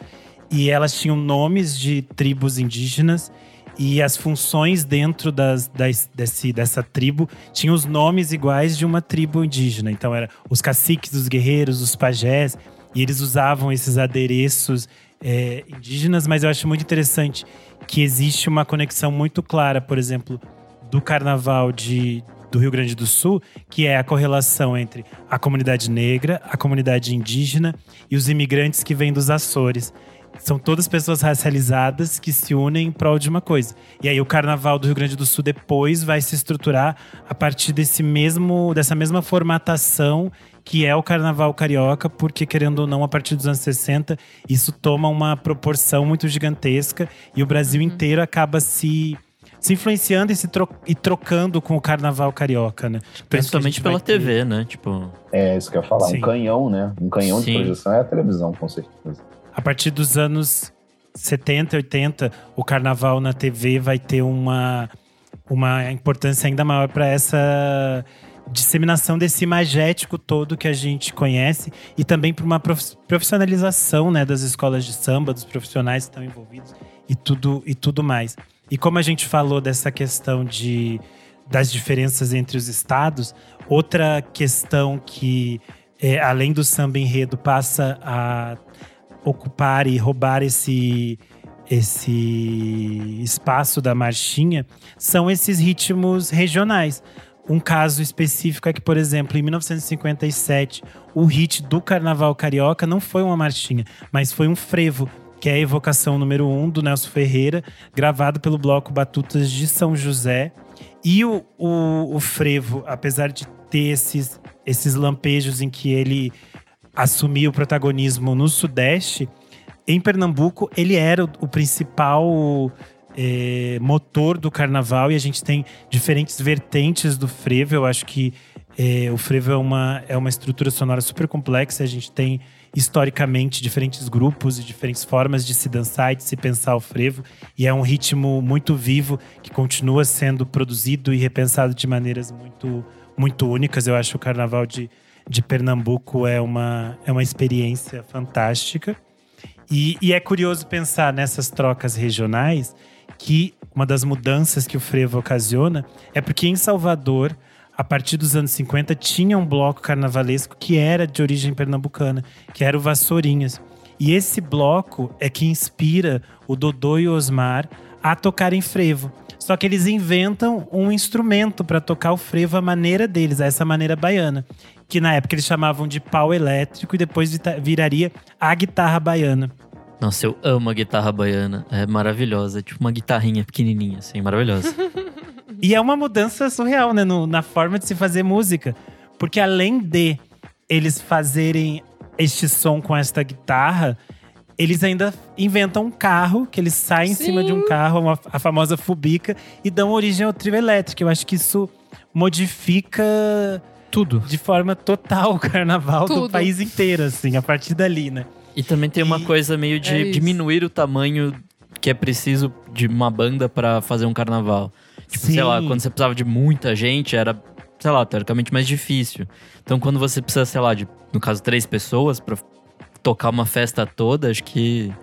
E elas tinham nomes de tribos indígenas e as funções dentro das, das- desse, dessa tribo tinham os nomes iguais de uma tribo indígena. Então, era os caciques, os guerreiros, os pajés, e eles usavam esses adereços é, indígenas, mas eu acho muito interessante que existe uma conexão muito clara, por exemplo, do carnaval de, do Rio Grande do Sul, que é a correlação entre a comunidade negra, a comunidade indígena e os imigrantes que vêm dos Açores. São todas pessoas racializadas que se unem em prol de uma coisa. E aí o carnaval do Rio Grande do Sul depois vai se estruturar a partir desse mesmo, dessa mesma formatação que é o carnaval carioca, porque querendo ou não, a partir dos anos 60, isso toma uma proporção muito gigantesca e o Brasil inteiro acaba se se influenciando e se tro e trocando com o carnaval carioca, né? Principalmente pela ter- TV, né? Tipo, É isso que eu ia falar. Sim. Um canhão, né? Um canhão Sim. de projeção é a televisão, com certeza. A partir dos anos 70, 80, o carnaval na TV vai ter uma, uma importância ainda maior para essa disseminação desse imagético todo que a gente conhece e também para uma prof- profissionalização né, das escolas de samba, dos profissionais que estão envolvidos e tudo, e tudo mais. E como a gente falou dessa questão de, das diferenças entre os estados, outra questão que, é, além do samba enredo, passa a ocupar e roubar esse esse espaço da marchinha são esses ritmos regionais. Um caso específico é que, por exemplo, em 1957, o hit do Carnaval Carioca não foi uma marchinha, mas foi um frevo, que é a evocação número um do Nelson Ferreira, gravado pelo bloco Batutas de São José. E o, o, o frevo, apesar de ter esses, esses lampejos em que ele assumia o protagonismo no Sudeste, em Pernambuco ele era o, o principal eh, motor do carnaval e a gente tem diferentes vertentes do frevo. Eu acho que eh, o frevo é uma, é uma estrutura sonora super complexa. A gente tem historicamente diferentes grupos e diferentes formas de se dançar e de se pensar o frevo. E é um ritmo muito vivo que continua sendo produzido e repensado de maneiras muito, muito únicas. Eu acho que o carnaval de, de Pernambuco é uma, é uma experiência fantástica. E, e é curioso pensar nessas trocas regionais que uma das mudanças que o frevo ocasiona é porque em Salvador, a partir dos anos 50, tinha um bloco carnavalesco que era de origem pernambucana, que era o Vassourinhas. E esse bloco é que inspira o Dodô e o Osmar a tocarem frevo. Só que eles inventam um instrumento para tocar o frevo à maneira deles, a essa maneira baiana. Que na época eles chamavam de pau elétrico e depois viraria a guitarra baiana. Nossa, eu amo a guitarra baiana. É maravilhosa. É tipo uma guitarrinha pequenininha, assim, maravilhosa. E é uma mudança surreal, né? no- na forma de se fazer música. Porque além de eles fazerem este som com esta guitarra, eles ainda inventam um carro, que eles saem em cima de um carro, uma- a famosa fubica, e dão origem ao trio elétrico. Eu acho que isso modifica Tudo. de forma total o carnaval do Tudo. país inteiro, assim, a partir dali, né? E também tem uma E- coisa meio É de isso. diminuir o tamanho que é preciso de uma banda pra fazer um carnaval. Tipo, sei lá, Sim. quando você precisava de muita gente, era, sei lá, teoricamente mais difícil. Então, quando você precisa, sei lá, de, no caso, três pessoas pra tocar uma festa toda, acho que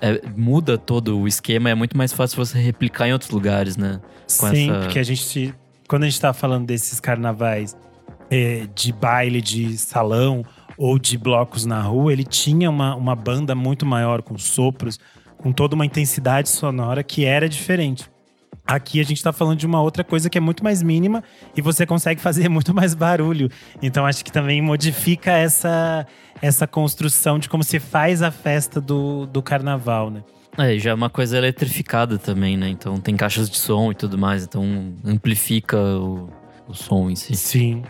é, muda todo o esquema. É muito mais fácil você replicar em outros lugares, né? Com Sim, essa- porque a gente. Quando a gente tá falando desses carnavais é, de baile, de salão ou de blocos na rua, ele tinha uma, uma banda muito maior, com sopros, com toda uma intensidade sonora que era diferente. Aqui a gente tá falando de uma outra coisa que é muito mais mínima e você consegue fazer muito mais barulho. Então acho que também modifica essa, essa construção de como se faz a festa do, do carnaval, né? É, já é uma coisa eletrificada também, né? Então tem caixas de som e tudo mais, então amplifica o, o som em si. Sim.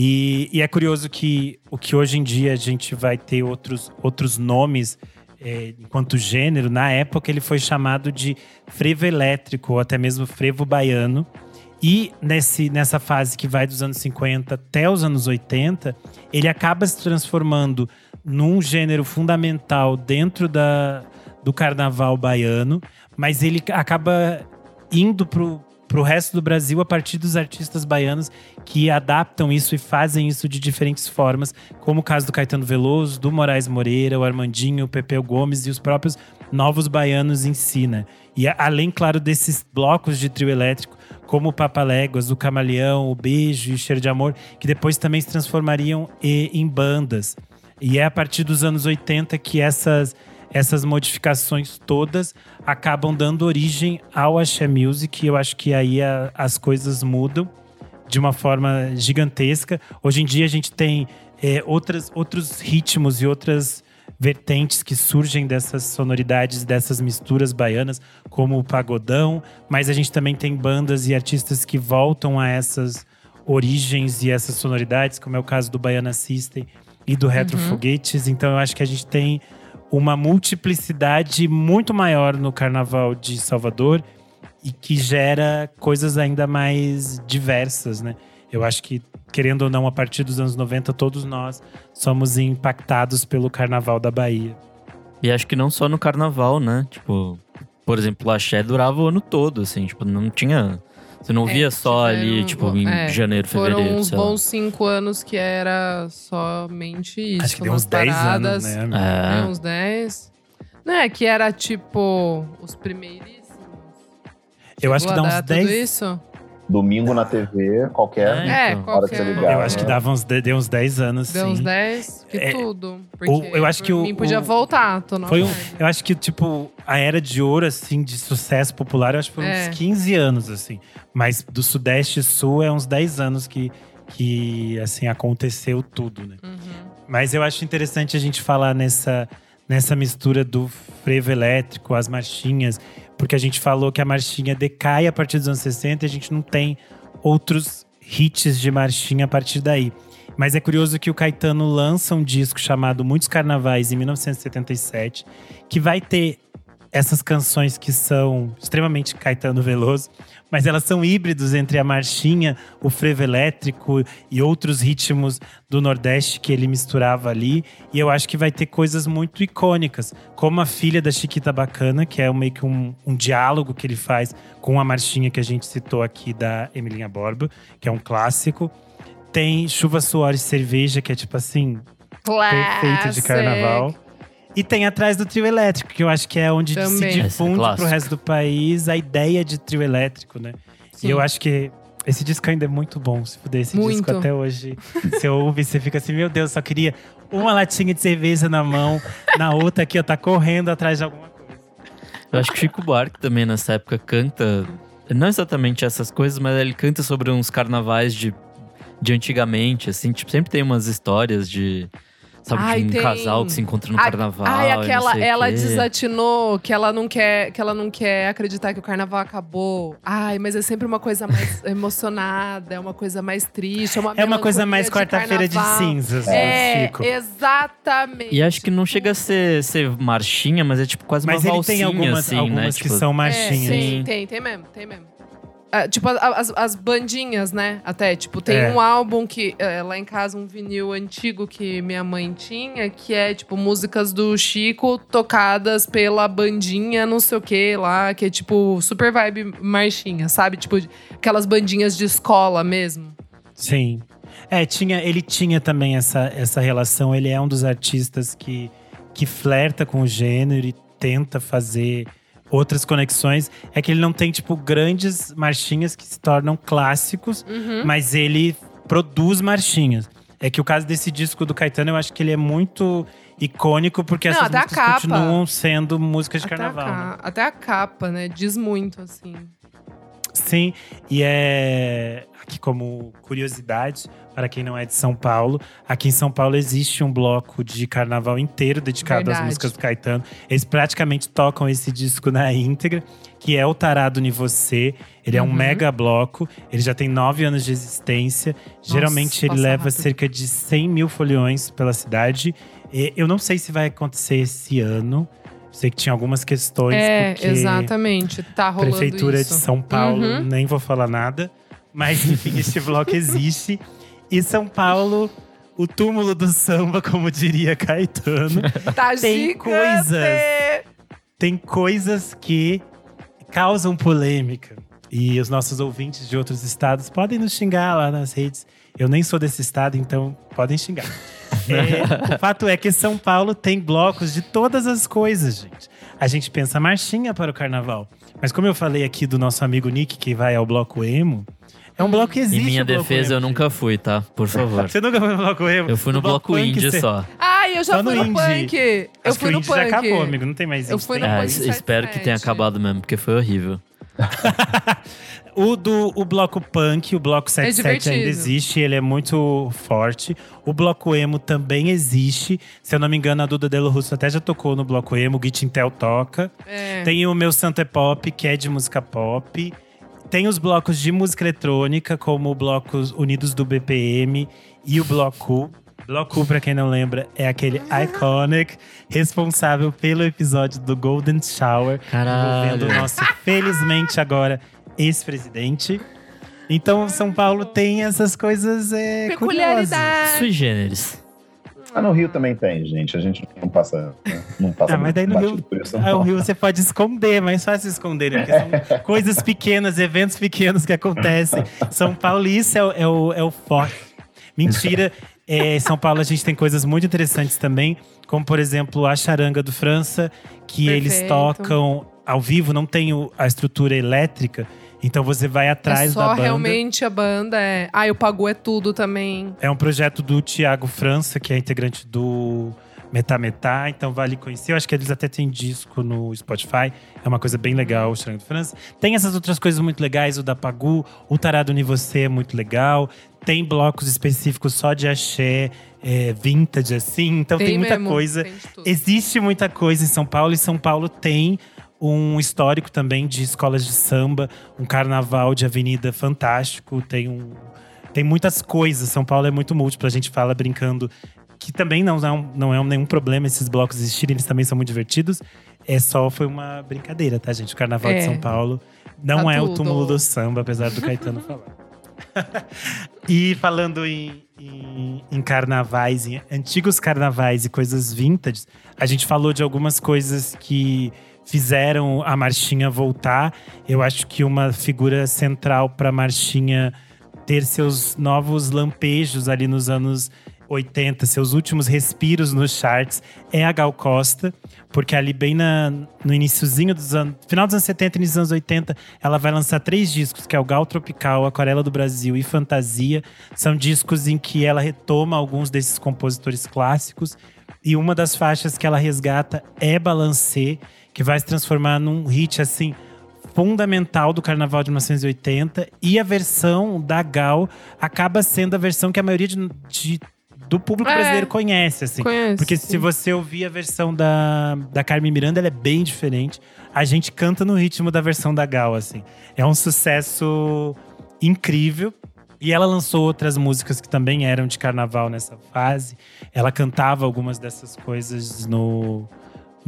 E, e é curioso que o que hoje em dia a gente vai ter outros, outros nomes é, enquanto gênero, na época ele foi chamado de frevo elétrico ou até mesmo frevo baiano. E nesse, nessa fase que vai dos anos 50 até os anos 80, ele acaba se transformando num gênero fundamental dentro da, do carnaval baiano, mas ele acaba indo pro, pro resto do Brasil a partir dos artistas baianos que adaptam isso e fazem isso de diferentes formas, como o caso do Caetano Veloso, do Moraes Moreira, o Armandinho, o Pepeu Gomes e os próprios novos baianos em si, né? E além, claro, desses blocos de trio elétrico, como o Papaléguas, o Camaleão, o Beijo e o Cheiro de Amor, que depois também se transformariam em bandas. E é a partir dos anos 80 que essas, essas modificações todas acabam dando origem ao Axé Music. E eu acho que aí a- as coisas mudam de uma forma gigantesca. Hoje em dia a gente tem é, outras, outros ritmos e outras vertentes que surgem dessas sonoridades, dessas misturas baianas, como o pagodão, mas a gente também tem bandas e artistas que voltam a essas origens e essas sonoridades, como é o caso do Baiana System e do Retro Foguetes. Então eu acho que a gente tem uma multiplicidade muito maior no Carnaval de Salvador e que gera coisas ainda mais diversas, né? Eu acho que, querendo ou não, a partir dos anos 90, todos nós somos impactados pelo Carnaval da Bahia. E acho que não só no carnaval, né? Tipo, por exemplo, o axé durava o ano todo, assim, tipo, não tinha. Você não É, via só ali, tiveram- tipo, em é, janeiro, Foram fevereiro. uns sei lá. bons cinco anos que era somente isso. acho que deu uns 10 paradas. anos, né? É, É. uns 10. Né, que era tipo os primeiríssimos. Eu acho que dá uns dar tudo 10. isso? Domingo na TV, qualquer. É, então. Hora que você ligar. Eu acho que dava uns, deu uns 10 anos, Deu sim. uns 10, que É, tudo. o- Porque eu acho por que o- mim podia o- voltar, tô na Foi um, eu acho que, tipo, a era de ouro, assim, de sucesso popular, eu acho que foram É. uns 15 anos, assim. Mas do Sudeste e Sul é uns 10 anos que, que assim, aconteceu tudo, né? Uhum. Mas eu acho interessante a gente falar nessa, nessa mistura do frevo elétrico, as marchinhas, porque a gente falou que a marchinha decai a partir dos anos 60 e a gente não tem outros hits de marchinha a partir daí. Mas é curioso que o Caetano lança um disco chamado Muitos Carnavais em 1977, que vai ter essas canções que são extremamente Caetano Veloso, mas elas são híbridos entre a marchinha, o frevo elétrico e outros ritmos do Nordeste que ele misturava ali. E eu acho que vai ter coisas muito icônicas, como a filha da Chiquita Bacana, que é meio que um, um diálogo que ele faz com a marchinha que a gente citou aqui da Emilinha Borba, que é um clássico. Tem Chuva, Suor e Cerveja, que é tipo assim, perfeito de Classic. carnaval. E tem atrás do trio elétrico, que eu acho que é onde Também. se Esse é difunde pro clássico. resto do país a ideia de trio elétrico, né? Sim. E eu acho que esse disco ainda é muito bom. Se puder, esse disco Muito. até hoje. Você ouve, você fica assim, meu Deus, só queria uma latinha de cerveja na mão, na outra aqui, ó, tá correndo atrás de alguma coisa. Eu acho que Chico Buarque também nessa época canta. Não exatamente essas coisas, mas ele canta sobre uns carnavais de, de antigamente, assim. Tipo, sempre tem umas histórias de. Sabe, Ai, de um tem. casal que se encontra no A- carnaval. Ai, não aquela, ela quê. desatinou que ela não quer, que ela não quer acreditar que o carnaval acabou. Ai, mas é sempre uma coisa mais emocionada, é uma coisa mais triste, é uma É uma coisa mais quarta-feira de, cinzas, É, né, Chico? exatamente. E acho que não chega a ser, ser marchinha, mas é tipo quase Mas uma ele valsinha, tem algumas, assim, algumas né? que Tipo, são É, marchinhas. sim, Sim. tem, tem mesmo, tem mesmo. Ah, tipo, as, as bandinhas, né? Até, tipo, tem É. um álbum que, é, lá em casa, um vinil antigo que minha mãe tinha, que é, tipo, músicas do Chico tocadas pela bandinha, não sei o que lá, que é, tipo, super vibe marchinha, sabe? Tipo, aquelas bandinhas de escola mesmo. Sim. É, tinha, ele tinha também essa, essa relação. Ele é um dos artistas que, que flerta com o gênero e tenta fazer outras conexões. É que ele não tem, tipo, grandes marchinhas que se tornam clássicos, Uhum. mas ele produz marchinhas. É que o caso desse disco do Caetano, eu acho que ele é muito icônico, porque Não, essas a músicas continuam sendo músicas de Até a, carnaval. né? ca- até a capa, né? Diz muito, assim. Sim, e é aqui como curiosidade para quem não é de São Paulo, aqui em São Paulo existe um bloco de carnaval inteiro dedicado Verdade. às músicas do Caetano. Eles praticamente tocam esse disco na íntegra, que é o Tarado em Você. Ele é um Uhum. mega bloco, ele já tem nove anos de existência. Geralmente ele leva rápido. cerca de 100 mil foliões pela cidade. Eu não sei se vai acontecer esse ano. Sei que tinha algumas questões. É, exatamente. Tá rolando Prefeitura isso. de São Paulo, Uhum. nem vou falar nada. Mas enfim, este bloco existe. E São Paulo, o túmulo do samba, como diria Caetano, Tá Tem gigante! coisas. tem coisas que causam polêmica. E os nossos ouvintes de outros estados podem nos xingar lá nas redes. Eu nem sou desse estado, então podem xingar. É, o fato é que São Paulo tem blocos de todas as coisas, gente. A gente pensa marchinha para o carnaval. Mas como eu falei aqui do nosso amigo Nick, que vai ao bloco emo, é um bloco que existe. Em minha o bloco defesa, eu emo, nunca fui, tá? Por favor. Você nunca foi no bloco emo? Eu fui no bloco punk, indie você- só. Ai, eu já Só fui no no, indie. punk. Eu Acho fui que o no indie punk. já acabou, amigo. Não tem mais Eu indie, fui no É, punk es- espero que tenha 77. acabado mesmo, porque foi horrível. O do o bloco punk, o bloco 77 ainda divertido. existe, ele é muito forte. O bloco emo também existe. Se eu não me engano, a Duda Delo Russo até já tocou no bloco emo, o Git Intel toca. É. Tem o meu Santo é Pop, que é de música pop. Tem os blocos de música eletrônica, como o bloco Unidos do BPM e o Bloco. Bloco, pra quem não lembra, é aquele iconic responsável pelo episódio do Golden Shower, Caralho. envolvendo o nosso, felizmente agora, ex-presidente. Então, São Paulo tem essas coisas é, curiosas. Sui generis. Ah, no Rio também tem, gente. A gente não passa, né? não passa Ah, mas daí no Rio, ah, o Rio você pode esconder, mais fácil esconder, né? Porque são coisas pequenas, eventos pequenos que acontecem. São Paulo, isso é o, é o, é o forte. Mentira. É, em São Paulo a gente tem coisas muito interessantes também, como por exemplo a charanga do França, que eles Perfeito. tocam ao vivo, não tem o- a estrutura elétrica, então você vai atrás é da só banda. realmente a banda. É... Ah, o Pagu é tudo também. É um projeto do Tiago França, que é integrante do Metá Metá, então vale conhecer. Eu acho que eles até têm disco no Spotify. É uma coisa bem legal, o Charanga do França. Tem essas outras coisas muito legais, o da Pagu, o Tarado Ni Você é muito legal. Tem blocos específicos só de axé, é, vintage, assim. Então tem, muita mesmo, coisa. tem. Existe muita coisa em São Paulo e São Paulo tem um histórico também de escolas de samba, um carnaval de avenida fantástico, tem um tem muitas coisas. São Paulo é muito múltiplo, a gente fala brincando que também não é, um- não é nenhum problema esses blocos existirem, eles também são muito divertidos. É só foi uma brincadeira, tá, gente? O Carnaval de É. São Paulo não Tá é o tudo. túmulo do samba, apesar do Caetano falar. e falando em, em, em carnavais, em antigos carnavais e coisas vintage, a gente falou de algumas coisas que fizeram a marchinha voltar. Eu acho que uma figura central para a marchinha ter seus novos lampejos ali nos anos 80, seus últimos respiros nos charts, é a Gal Costa, porque ali bem na, no iniciozinho dos anos, final dos anos 70 e início dos anos 80, ela vai lançar três discos, que é o Gal Tropical, Aquarela do Brasil e Fantasia. São discos em que ela retoma alguns desses compositores clássicos e uma das faixas que ela resgata é Balancê, que vai se transformar num hit assim fundamental do Carnaval de 1980 e a versão da Gal acaba sendo a versão que a maioria de, de- do público É. brasileiro conhece, assim. Conheço. Porque se você ouvir a versão da, da Carmen Miranda, ela é bem diferente. A gente canta no ritmo da versão da Gal, assim. É um sucesso incrível. E ela lançou outras músicas que também eram de carnaval nessa fase. Ela cantava algumas dessas coisas no,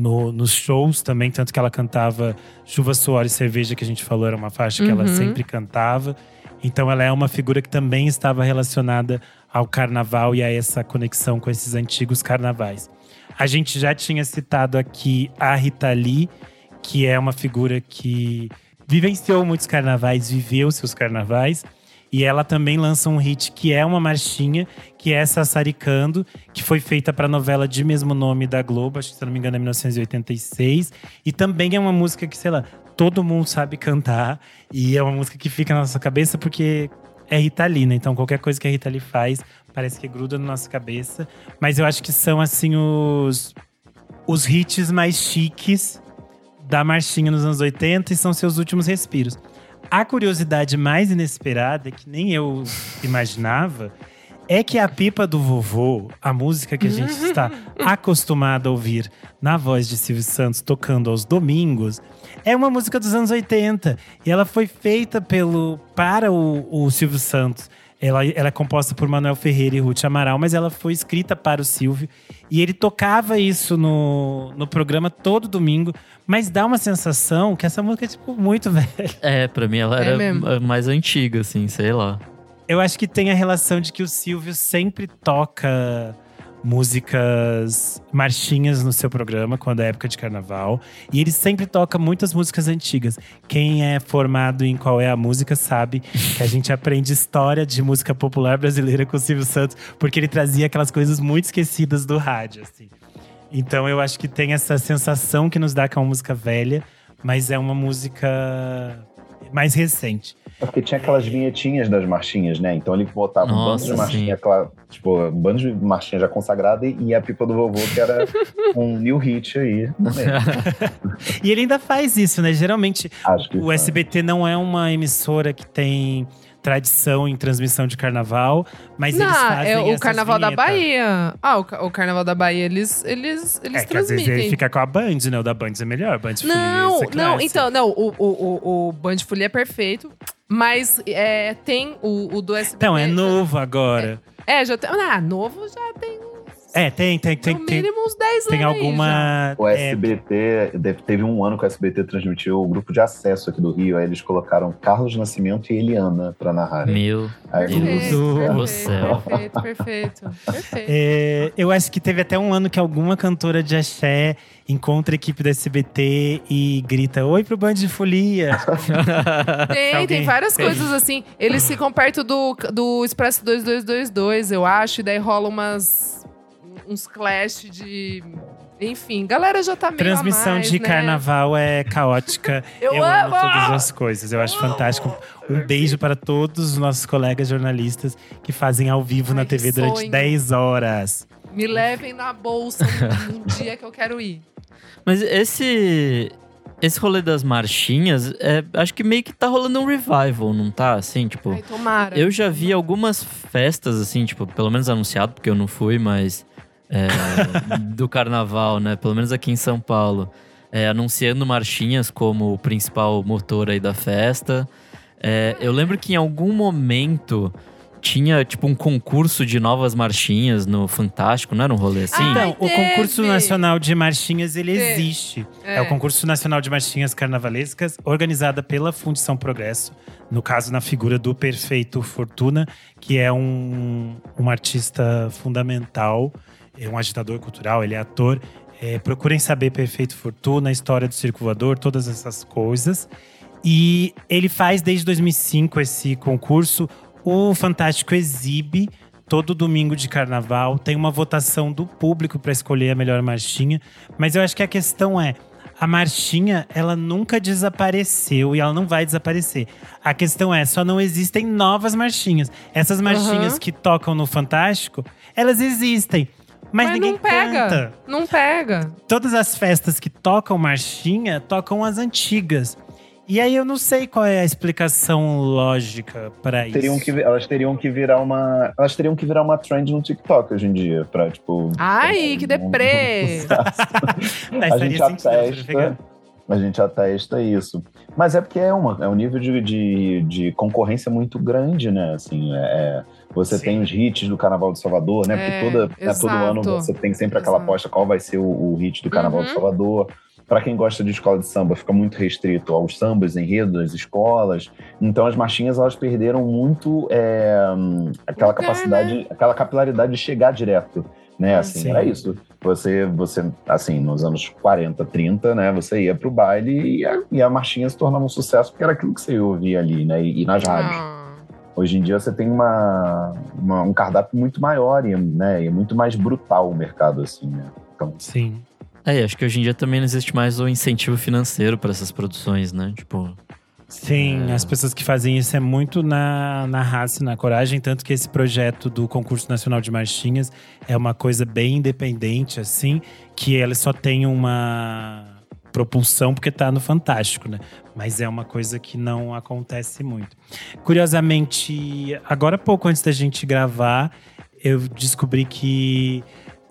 no- nos shows também, tanto que ela cantava Chuva, Suor e Cerveja, que a gente falou, era uma faixa que ela Uhum. sempre cantava. Então ela é uma figura que também estava relacionada ao carnaval e a essa conexão com esses antigos carnavais. A gente já tinha citado aqui a Rita Lee, que é uma figura que vivenciou muitos carnavais, viveu seus carnavais. E ela também lança um hit que é uma marchinha, que é Sassaricando, que foi feita para a novela de mesmo nome da Globo, acho que se não me engano é 1986. E também é uma música que, sei lá, todo mundo sabe cantar. E é uma música que fica na nossa cabeça porque é Rita Lee, né? Então qualquer coisa que a Rita Lee faz parece que gruda na nossa cabeça. Mas eu acho que são, assim, os, os hits mais chiques da marchinha nos anos 80 e são seus últimos respiros. A curiosidade mais inesperada, que nem eu imaginava, é que a pipa do vovô, a música que a gente está acostumado a ouvir na voz de Silvio Santos tocando aos domingos, é uma música dos anos 80. E ela foi feita pelo para o, o Silvio Santos. Ela, ela é composta por Manuel Ferreira e Ruth Amaral, mas ela foi escrita para o Silvio. E ele tocava isso no, no programa todo domingo. Mas dá uma sensação que essa música é, tipo, muito velha. É, pra mim ela É era ma- mais antiga, assim, sei lá. Eu acho que tem a relação de que o Silvio sempre toca músicas marchinhas no seu programa quando é época de carnaval. E ele sempre toca muitas músicas antigas. Quem é formado em qual é a música sabe que a gente aprende história de música popular brasileira com o Silvio Santos, porque ele trazia aquelas coisas muito esquecidas do rádio, assim. Então eu acho que tem essa sensação que nos dá que é uma música velha, mas é uma música mais recente. É Porque tinha aquelas vinhetinhas das marchinhas, né? Então ele botava um bando Nossa, de marchinha, tipo, um bando de marchinha já consagrada e e a pipa do vovô, que era um new hit aí. E ele ainda faz isso, né? Geralmente Acho que o foi. SBT não é uma emissora que tem tradição em transmissão de carnaval, mas eles Não, fazem é o Carnaval da. Bahia. Ah, o, o Carnaval da Bahia, eles, eles, eles É que às vezes transmitem. ele fica com a Band, né? O da Band é melhor, Band Folia, Não, é não, então, não, o, o, o, o Band Folia é perfeito, mas é, tem o, o do SBT. Então, é novo agora. É, já tem. Ah, novo já tem. É, tem, tem, tem, no tem, mínimo uns 10 tem alguma. O é, SBT, deve- teve um ano que o SBT transmitiu o grupo de acesso aqui do Rio, aí eles colocaram Carlos Nascimento e Eliana pra narrar. Meu. Aí Deus Perfeito, do perfeito, céu. perfeito, perfeito, perfeito. é, eu acho que teve até um ano que alguma cantora de axé encontra a equipe do SBT e grita: Oi pro Band de Folia. Tem, Alguém tem várias fez. coisas assim. Eles ficam perto do, do Expresso 2222, eu acho, e daí rola umas. Uns clash de. Enfim, galera já tá meio a Transmissão mais, de né? carnaval é caótica. Eu amo amo! todas as coisas. Eu acho fantástico. Um beijo para todos os nossos colegas jornalistas que fazem ao vivo Ai, na TV durante sonho. 10 horas. Me levem na bolsa um, um dia que eu quero ir. Mas esse. Esse rolê das marchinhas, é, acho que meio que tá rolando um revival, não tá? Assim, tipo. Ai, tomara. Eu já vi algumas festas, assim, tipo, pelo menos anunciado, porque eu não fui, mas. É, do carnaval, né? Pelo menos aqui em São Paulo. é, anunciando marchinhas como o principal motor aí da festa. É, eu lembro que em algum momento tinha, tipo, um concurso de novas marchinhas no Fantástico, não era um rolê assim? Então, o concurso nacional de marchinhas, ele Teve. existe. É. É. o concurso nacional de marchinhas carnavalescas, organizada pela Fundição Progresso. No caso, na figura do Perfeito Fortuna, que é um, um artista fundamental, é um agitador cultural, ele é ator. É, procurem saber Perfeito Fortuna, a história do Circo Voador, todas essas coisas. E ele faz desde 2005 esse concurso. O Fantástico exibe todo domingo de carnaval. Tem uma votação do público para escolher a melhor marchinha. Mas eu acho que a questão é. A marchinha, ela nunca desapareceu e ela não vai desaparecer. A questão é, só não existem novas marchinhas. Essas marchinhas Aham. que tocam no Fantástico, elas existem. Mas, Mas ninguém não pega. canta Não pega. todas as festas que tocam marchinha tocam as antigas. E aí eu não sei qual é a explicação lógica para isso. Teriam que, elas teriam que virar uma. Elas teriam que virar uma trend no TikTok hoje em dia. Pra, tipo. Ai, que deprê. Mas a gente atesta. A gente atesta isso. Mas é porque é, uma, é um nível de, de, de concorrência muito grande, né? Assim, é, é- você Sim. tem os hits do Carnaval de Salvador, né? Porque É, toda, né, todo ano você tem sempre aquela Exato. aposta qual vai ser o, o hit do Carnaval de Uhum. Salvador. Para quem gosta de escola de samba, fica muito restrito aos sambas, enredos, das escolas. Então as marchinhas elas perderam muito é, aquela Lugar, capacidade, aquela capilaridade de chegar direto, né? Assim, Sim. era isso. Você, você, assim, nos anos 40, 30, né? Você ia pro baile e a, e a marchinha se tornava um sucesso porque era aquilo que você ouvia ali, né? E, e nas rádios. Ah. Hoje em dia você tem uma, uma- um cardápio muito maior e, né, e muito mais brutal o mercado, assim, né? Então, Sim. É, acho que hoje em dia também não existe mais o incentivo financeiro para essas produções, né? Tipo, Sim, É. as pessoas que fazem isso é muito na, na raça e na coragem. Tanto que esse projeto do Concurso Nacional de Marchinhas é uma coisa bem independente, assim, que ele só tem uma propulsão porque tá no Fantástico, né? Mas é uma coisa que não acontece muito. Curiosamente, agora há pouco antes da gente gravar, eu descobri que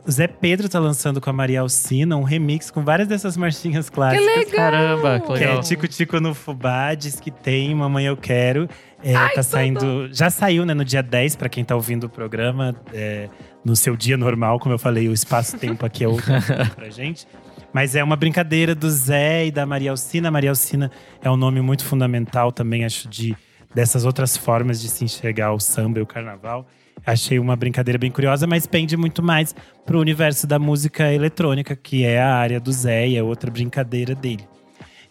o Zé Pedro tá lançando com a Maria Alcina um remix com várias dessas marchinhas Que clássicas. legal! Caramba, que Que legal. é Tico Tico no Fubá, diz que tem, Mamãe Eu Quero. É, Ai, tá tudo! saindo. Já saiu, né, no dia 10, pra quem tá ouvindo o programa. é, no seu dia normal, como eu falei, o espaço-tempo aqui é outro pra gente. Mas é uma brincadeira do Zé e da Maria Alcina. Maria Alcina é um nome muito fundamental também, acho, de, dessas outras formas de se enxergar o samba e o carnaval. Achei uma brincadeira bem curiosa, mas pende muito mais pro universo da música eletrônica, que é a área do Zé e é outra brincadeira dele.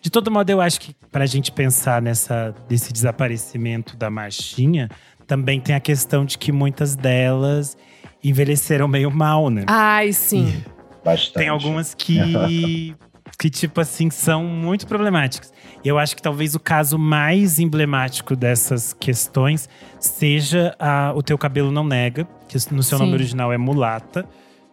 De todo modo, eu acho que para a gente pensar nessa desse desaparecimento da marchinha, também tem a questão de que muitas delas envelheceram meio mal, né? Ai, sim. Bastante. Tem algumas que, que, tipo assim, são muito problemáticas. E eu acho que talvez o caso mais emblemático dessas questões seja a O Teu Cabelo Não Nega, que no seu Sim. nome original é Mulata.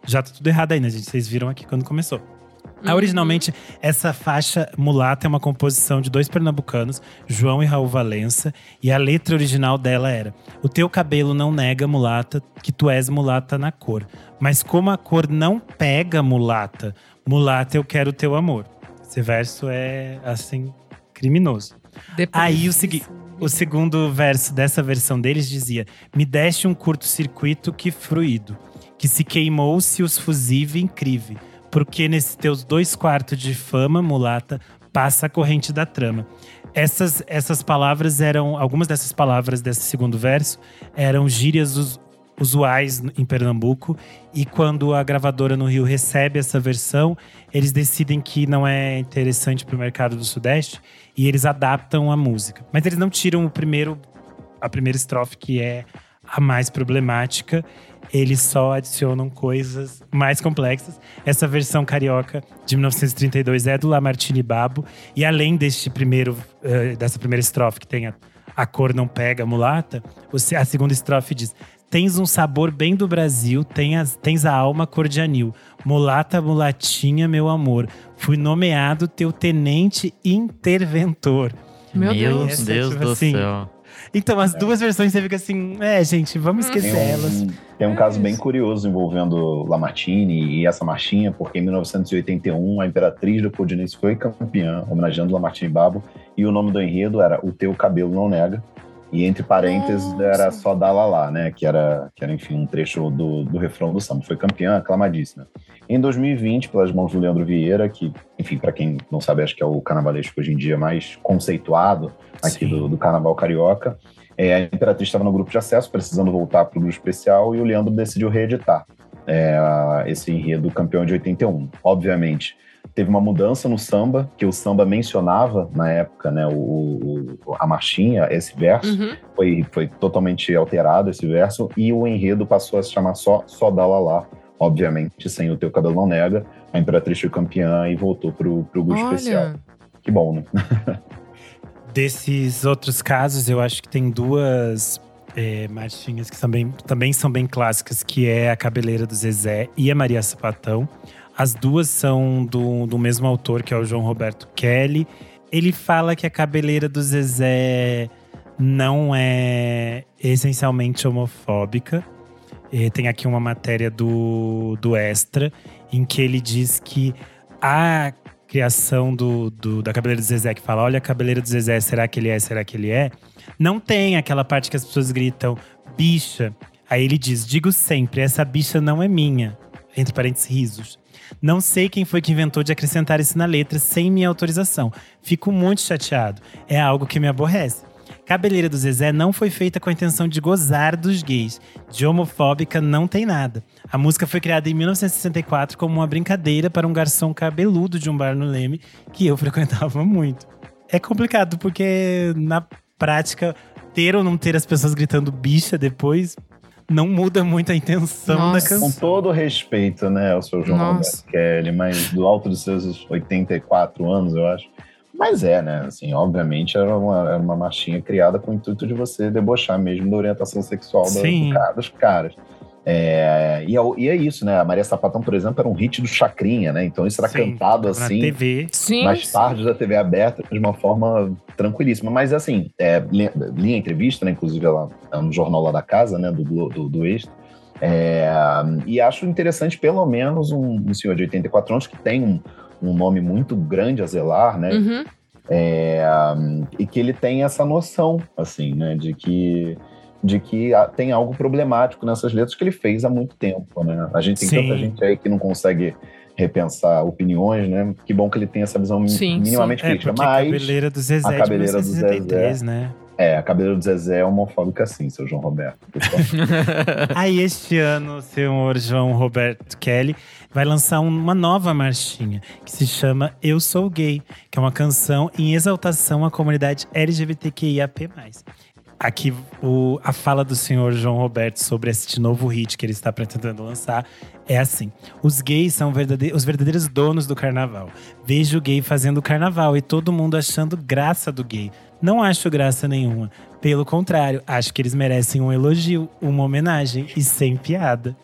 Já tá tudo errado aí, né, gente? Vocês viram aqui quando começou. Uhum. originalmente, essa faixa Mulata é uma composição de dois pernambucanos, João e Raul Valença, e a letra original dela era: O teu cabelo não nega, mulata, que tu és mulata na cor. Mas como a cor não pega mulata, mulata eu quero teu amor. Esse verso é, assim, criminoso. Depois Aí o segui- O segundo verso dessa versão deles dizia: Me deste um curto-circuito que fruído, que se queimou se os fusível incrível, porque nesses teus dois quartos de fama, mulata, passa a corrente da trama. Essas, essas palavras eram. Algumas dessas palavras desse segundo verso eram gírias us- usuais em Pernambuco. E quando a gravadora no Rio recebe essa versão, eles decidem que não é interessante para o mercado do Sudeste e eles adaptam a música. Mas eles não tiram o primeiro, a primeira estrofe, que é a mais problemática. Eles só adicionam coisas mais complexas. Essa versão carioca de 1932 é do Lamartine Babo. E além deste primeiro, eh, dessa primeira estrofe que tem a, a cor não pega, mulata, a segunda estrofe diz: Tens um sabor bem do Brasil, tem as- tens a alma cor de anil. Mulata, mulatinha, meu amor. Fui nomeado teu tenente interventor. Meu Deus. Deus, Essa é, tipo do assim, céu. Então, as duas versões você fica assim, é, gente, vamos Tem esquecer elas. um, tem um É caso bem curioso envolvendo Lamartine e essa marchinha, porque em 1981 a Imperatriz do Leopoldinense foi campeã, homenageando Lamartine Babo, e o nome do enredo era O Teu Cabelo Não Nega, e entre parênteses Nossa. era só Dá Lá Lá, né, que era, que era enfim, um trecho do, do refrão do samba. Foi campeã, aclamadíssima. Em 2020, pelas mãos do Leandro Vieira, que, enfim, para quem não sabe, acho que é o carnavalesco hoje em dia mais conceituado aqui do, do Carnaval Carioca, é, a Imperatriz estava no grupo de acesso, precisando voltar para o grupo especial, e o Leandro decidiu reeditar é, esse enredo campeão de 81. Obviamente, teve uma mudança no samba, que o samba mencionava na época, né, o, o- a marchinha, esse verso, Uhum. foi, foi totalmente alterado esse verso, e o enredo passou a se chamar só Só Dá Lá Lá, obviamente, sem o Teu Cabelo Não Nega, a Imperatriz foi campeã e voltou pro, pro grupo especial. Que bom, né? Desses outros casos, eu acho que tem duas é, marchinhas que também, também são bem clássicas, que é a Cabeleira do Zezé e a Maria Sapatão. As duas são do, do mesmo autor, que é o João Roberto Kelly. Ele fala que a Cabeleira do Zezé não é essencialmente homofóbica. Eh, tem aqui uma matéria do, do Extra, em que ele diz que a criação do, do- da cabeleira do Zezé, que fala: olha a cabeleira do Zezé, será que ele é? Será que ele é? Não tem aquela parte que as pessoas gritam, bicha. Aí ele diz: digo sempre, essa bicha não é minha. Entre parênteses, risos. Não sei quem foi que inventou de acrescentar isso na letra sem minha autorização. Fico muito chateado. É algo que me aborrece. Cabeleira do Zezé não foi feita com a intenção de gozar dos gays. De homofóbica não tem nada. A música foi criada em 1964 como uma brincadeira para um garçom cabeludo de um bar no Leme que eu frequentava muito. É complicado porque na prática ter ou não ter as pessoas gritando bicha depois não muda muito a intenção Nossa. da Com canção. todo respeito, né, ao seu João Nossa. Roberto Kelly, mas do alto dos seus 84 anos, eu acho. Mas é, né? Assim, obviamente era uma, era uma marchinha criada com o intuito de você debochar mesmo da orientação sexual do, cara- dos caras. É, e, é, e é isso, né? A Maria Sapatão, por exemplo, era um hit do Chacrinha, né? Então isso era Sim, cantado Na assim TV. Sim. nas tardes da TV aberta de uma forma tranquilíssima. Mas assim, é, li, li a entrevista, né, inclusive ela, é no jornal lá da casa, né, do, do, do Extra, é, e acho interessante pelo menos um, um senhor de 84 anos que tem um, um nome muito grande a zelar, né, Uhum. é, e que ele tem essa noção, assim, né, de que de que tem algo problemático nessas letras que ele fez há muito tempo, né? A gente tem Sim. tanta gente aí que não consegue repensar opiniões, né? Que bom que ele tem essa visão Sim, minimamente É, crítica, a mas cabeleira do Zezé a é cabeleira do 1963, né? É, a cabelo do Zezé é homofóbica sim, seu João Roberto. Aí este ano, o senhor João Roberto Kelly vai lançar um- uma nova marchinha que se chama Eu Sou Gay, que é uma canção em exaltação à comunidade LGBTQIAP+. Aqui o- a fala do senhor João Roberto sobre este novo hit que ele está pretendendo lançar é assim: os gays são verdade- os verdadeiros donos do carnaval. Vejo o gay fazendo carnaval e todo mundo achando graça do gay. Não acho graça nenhuma. Pelo contrário, acho que eles merecem um elogio, uma homenagem e sem piada.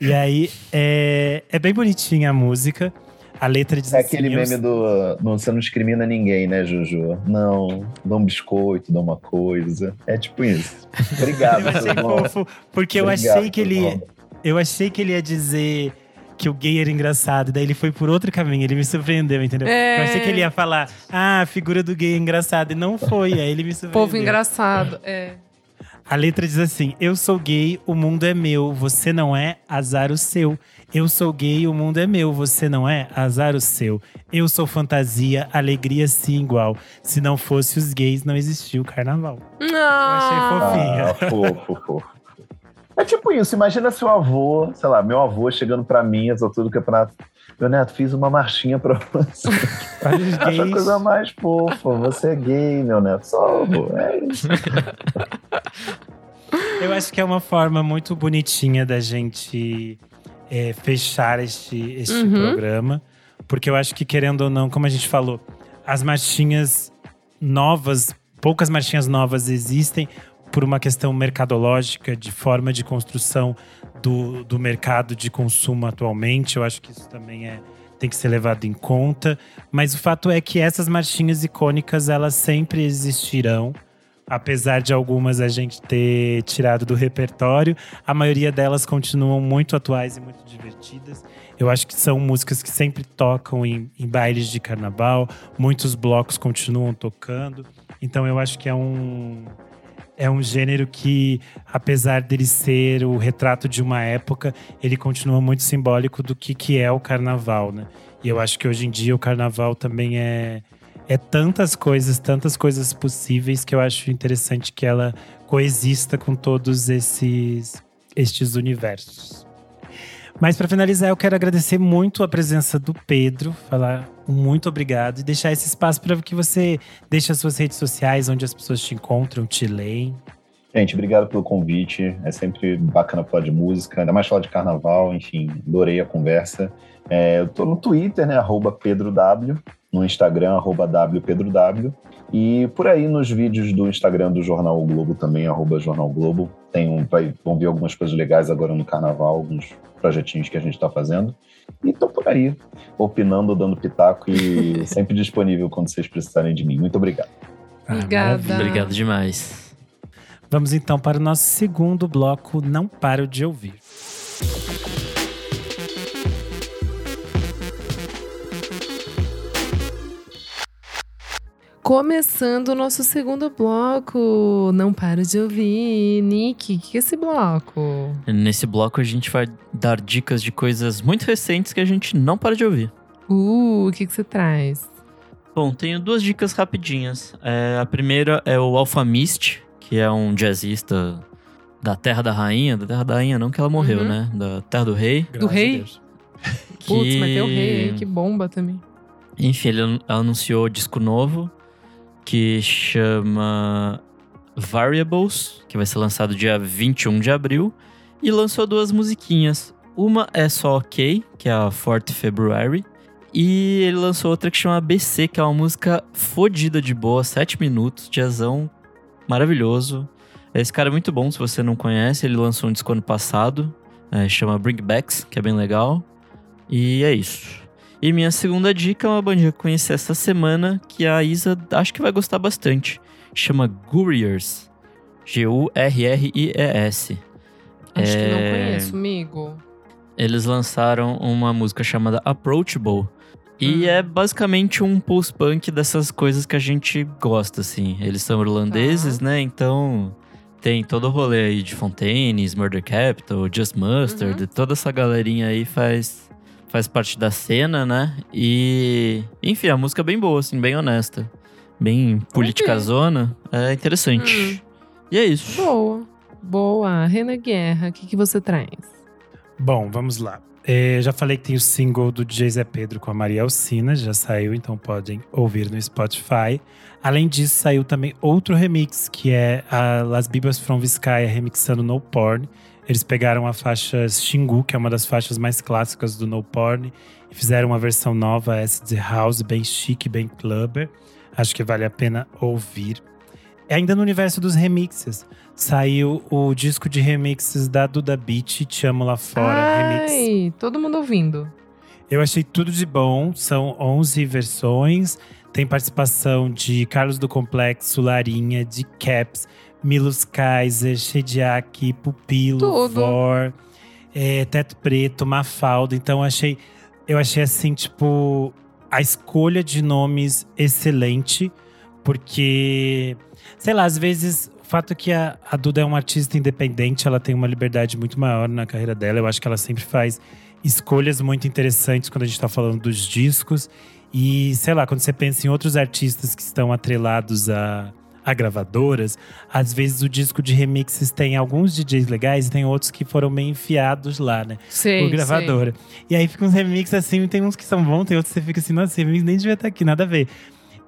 E aí é, é bem bonitinha a música. A letra diz É assim, aquele eu- meme do não, você não discrimina ninguém, né, Juju? Não, dá um biscoito, dá uma coisa. É tipo isso. Obrigado, Eu achei fofo, porque eu Obrigado, achei que ele eu achei que ele ia dizer que o gay era engraçado, daí ele foi por outro caminho, ele me surpreendeu, entendeu? É. Eu achei que ele ia falar: "Ah, a figura do gay é engraçada", e não foi, aí ele me surpreendeu. Povo engraçado. É. A letra diz assim: Eu sou gay, o mundo é meu, você não é, azar o seu. Eu sou gay, o mundo é meu, você não é, azar o seu. Eu sou fantasia, alegria sim igual. Se não fosse os gays, não existia o carnaval. Ah, fofinho. Ah, fofo, fofo. É tipo isso, imagina seu avô, sei lá, meu avô chegando pra mim, essa altura do campeonato. Meu neto, fiz uma marchinha pra você. Acho a coisa mais fofa. Você é gay, meu neto. Só, pô, é isso. Eu acho que é uma forma muito bonitinha da gente é, fechar este, este Uhum. programa. Porque eu acho que, querendo ou não, como a gente falou, as marchinhas novas, poucas marchinhas novas existem por uma questão mercadológica, de forma de construção do, do mercado de consumo atualmente. Eu acho que isso também é, tem que ser levado em conta. Mas o fato é que essas marchinhas icônicas, elas sempre existirão. Apesar de algumas a gente ter tirado do repertório, a maioria delas continuam muito atuais e muito divertidas. Eu acho que são músicas que sempre tocam em, em bailes de carnaval, muitos blocos continuam tocando. Então eu acho que é um, é um gênero que, apesar dele ser o retrato de uma época, ele continua muito simbólico do que, que é o carnaval, né? E eu acho que hoje em dia o carnaval também é, é tantas coisas, tantas coisas possíveis que eu acho interessante que ela coexista com todos esses estes universos. Mas para finalizar, eu quero agradecer muito a presença do Pedro, falar muito obrigado e deixar esse espaço para que você deixe as suas redes sociais, onde as pessoas te encontram, te leem. Gente, obrigado pelo convite. É sempre bacana falar de música, ainda mais falar de carnaval, enfim, adorei a conversa. É, eu tô no Twitter, né? PedroW, no Instagram, WPedroW. E por aí nos vídeos do Instagram do Jornal o Globo também, arroba Jornal Globo. Tem um, vai, vão ver algumas coisas legais agora no carnaval, alguns projetinhos que a gente está fazendo. E tô por aí, opinando, dando pitaco e sempre disponível quando vocês precisarem de mim. Muito obrigado. Ah, Obrigada. maravilha. Obrigado demais. Vamos então para o nosso segundo bloco, Não Paro de Ouvir. Começando o nosso segundo bloco. Não paro de ouvir. Nick, o que é esse bloco? Nesse bloco a gente vai dar dicas de coisas muito recentes que a gente não para de ouvir. Uh, o que, que você traz? Bom, tenho duas dicas rapidinhas. É, a primeira é o Alphamist, que é um jazzista da Terra da Rainha. Da Terra da Rainha, não que ela morreu, Uhum. né? Da Terra do Rei. Graças a rei? Deus. Putz, que- mas tem o rei que bomba também. Enfim, ele an- anunciou disco novo que chama Variables, que vai ser lançado dia 21 de abril, e lançou duas musiquinhas. Uma é só OK, que é a Forte February, e ele lançou outra que chama BC, que é uma música fodida de boa, 7 minutos, jazzão maravilhoso. Esse cara é muito bom, se você não conhece, ele lançou um disco ano passado, é, chama Bringbacks, que é bem legal. E é isso. E minha segunda dica é uma bandinha que eu conheci essa semana, que a Isa acho que vai gostar bastante. Chama Guriers. G-U-R-R-I-E-S. Acho que não É, conheço, amigo. Eles lançaram uma música chamada Approachable. E Hum. é basicamente um post-punk dessas coisas que a gente gosta, assim. Eles são irlandeses, Tá. né? Então tem todo o rolê aí de Fontaines, Murder Capital, Just Mustard, Uhum. toda essa galerinha aí faz, faz parte da cena, né? E. Enfim, a música é bem boa, assim, bem honesta. bem politicazona, é interessante. E é isso. Boa. Boa. Rena Guerra, o que, que você traz? Bom, vamos lá. É, já falei que tem o single do DJ Zé Pedro com a Maria Alcina, já saiu, então podem ouvir no Spotify. Além disso, saiu também outro remix, que é a Las Bibas from Vizcaya remixando No Porn. Eles pegaram a faixa Xingu, que é uma das faixas mais clássicas do No Porn, e fizeram uma versão nova, Acid House, bem chique, bem clubber. Acho que vale a pena ouvir. Ainda no universo dos remixes, saiu o disco de remixes da Duda Beat, Te Amo Lá Fora, remix. Ai, todo mundo ouvindo. Eu achei tudo de bom, são 11 versões. Tem participação de Carlos do Complexo, Larinha, de Caps, Milos Kaiser, Shediak, Pupilo, Tudo. Vor, é, Teto Preto, Mafalda. Então achei, eu achei assim, tipo, a escolha de nomes excelente, porque, sei lá, às vezes o fato que a, a Duda é uma artista independente, ela tem uma liberdade muito maior na carreira dela. Eu acho que ela sempre faz escolhas muito interessantes quando a gente tá falando dos discos. E, sei lá, quando você pensa em outros artistas que estão atrelados a, a gravadoras, às vezes o disco de remixes tem alguns DJs legais e tem outros que foram meio enfiados lá, né? Sei, por gravadora. E aí fica uns remixes assim, tem uns que são bons, tem outros que você fica assim, nossa, esse remix nem devia estar aqui, nada a ver.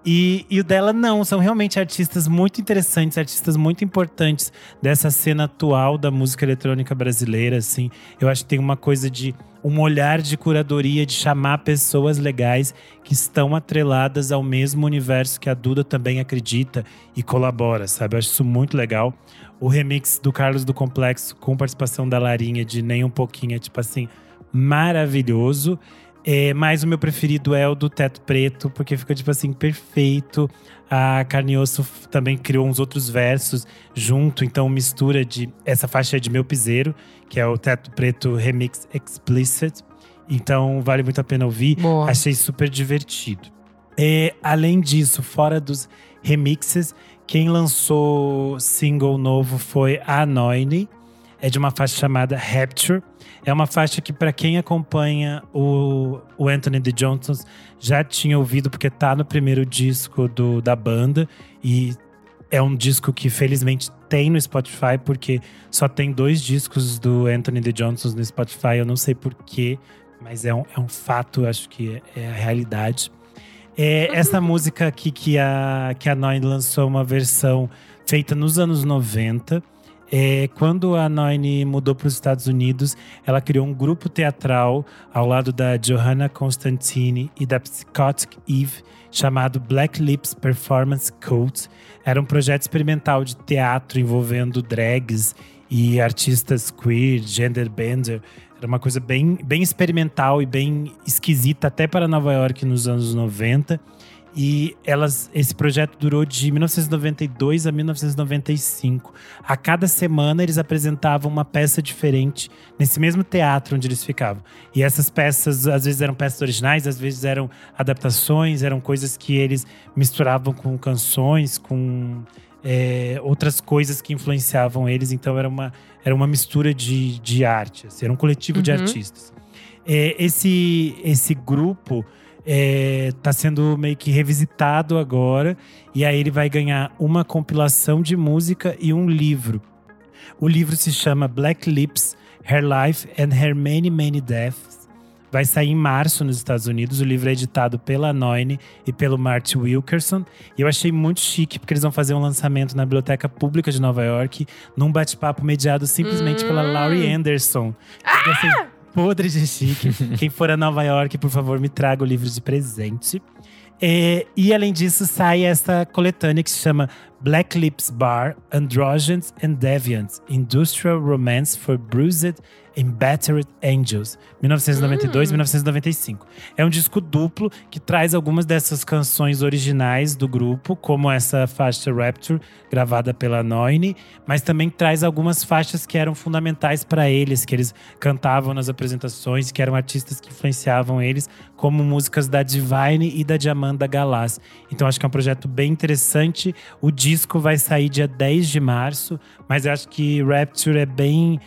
E, e o dela não, são realmente artistas muito interessantes, artistas muito importantes dessa cena atual da música eletrônica brasileira, assim. Eu acho que tem uma coisa de um olhar de curadoria, de chamar pessoas legais que estão atreladas ao mesmo universo que a Duda também acredita e colabora, sabe? Eu acho isso muito legal. O remix do Carlos do Complexo com participação da Larinha de Nem Um Pouquinho é tipo assim, maravilhoso. É, mas o meu preferido é o do Teto Preto, porque fica, tipo assim, perfeito. A Carne Osso também criou uns outros versos junto, então mistura de. Essa faixa é de Meu Piseiro, que é o Teto Preto Remix Explicit. Então vale muito a pena ouvir. Boa. Achei super divertido. É, além disso, fora dos remixes, quem lançou single novo foi a Noine. É de uma faixa chamada Rapture. É uma faixa que, para quem acompanha o, o Anthony D. Johnson, já tinha ouvido, porque tá no primeiro disco do, da banda. E é um disco que, felizmente, tem no Spotify, porque só tem dois discos do Anthony D. Johnson no Spotify. Eu não sei porquê, mas é um, é um fato, acho que é, é a realidade. É, essa música aqui que a, que a Noine lançou uma versão feita nos anos 90. É, quando a Noine mudou para os Estados Unidos, ela criou um grupo teatral ao lado da Johanna Constantine e da Psychotic Eve, chamado Black Lips Performance Cult. Era um projeto experimental de teatro envolvendo drags e artistas queer, gender bender. Era uma coisa bem, bem experimental e bem esquisita, até para Nova York nos anos 90. E elas, esse projeto durou de 1992 a 1995. A cada semana eles apresentavam uma peça diferente nesse mesmo teatro onde eles ficavam. E essas peças, às vezes eram peças originais, às vezes eram adaptações, eram coisas que eles misturavam com canções, com é, outras coisas que influenciavam eles. Então era uma, era uma mistura de, de arte, assim, era um coletivo de Uhum. artistas. É, esse, esse grupo está sendo meio que revisitado agora. E aí ele vai ganhar uma compilação de música e um livro. O livro se chama Black Lips, Her Life and Her Many Many Deaths. Vai sair em março nos Estados Unidos. O livro é editado pela Noine e pelo Marty Wilkerson. E eu achei muito chique, porque eles vão fazer um lançamento na Biblioteca Pública de Nova York, num bate-papo mediado simplesmente pela Laurie Anderson. Fica assim, podre de chique. Quem for a Nova York, por favor, me traga o livro de presente. É, e além disso, sai essa coletânea que se chama Black Lips Bar, Androgens and Deviants, Industrial Romance for Bruised and Battered Angels, 1992-1995. É um disco duplo que traz algumas dessas canções originais do grupo, como essa faixa Rapture, gravada pela Noine, mas também traz algumas faixas que eram fundamentais para eles, que eles cantavam nas apresentações, que eram artistas que influenciavam eles, como músicas da Divine e da Diamanda Galás. Então acho que é um projeto bem interessante. O disco vai sair dia 10 de março, mas eu acho que Rapture é bem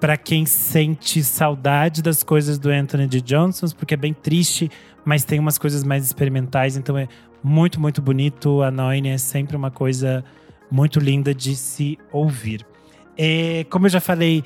Pra quem sente saudade das coisas do Anthony D. Johnson, porque é bem triste, mas tem umas coisas mais experimentais, então é muito, muito bonito. A Noine é sempre uma coisa muito linda de se ouvir. É, como eu já falei,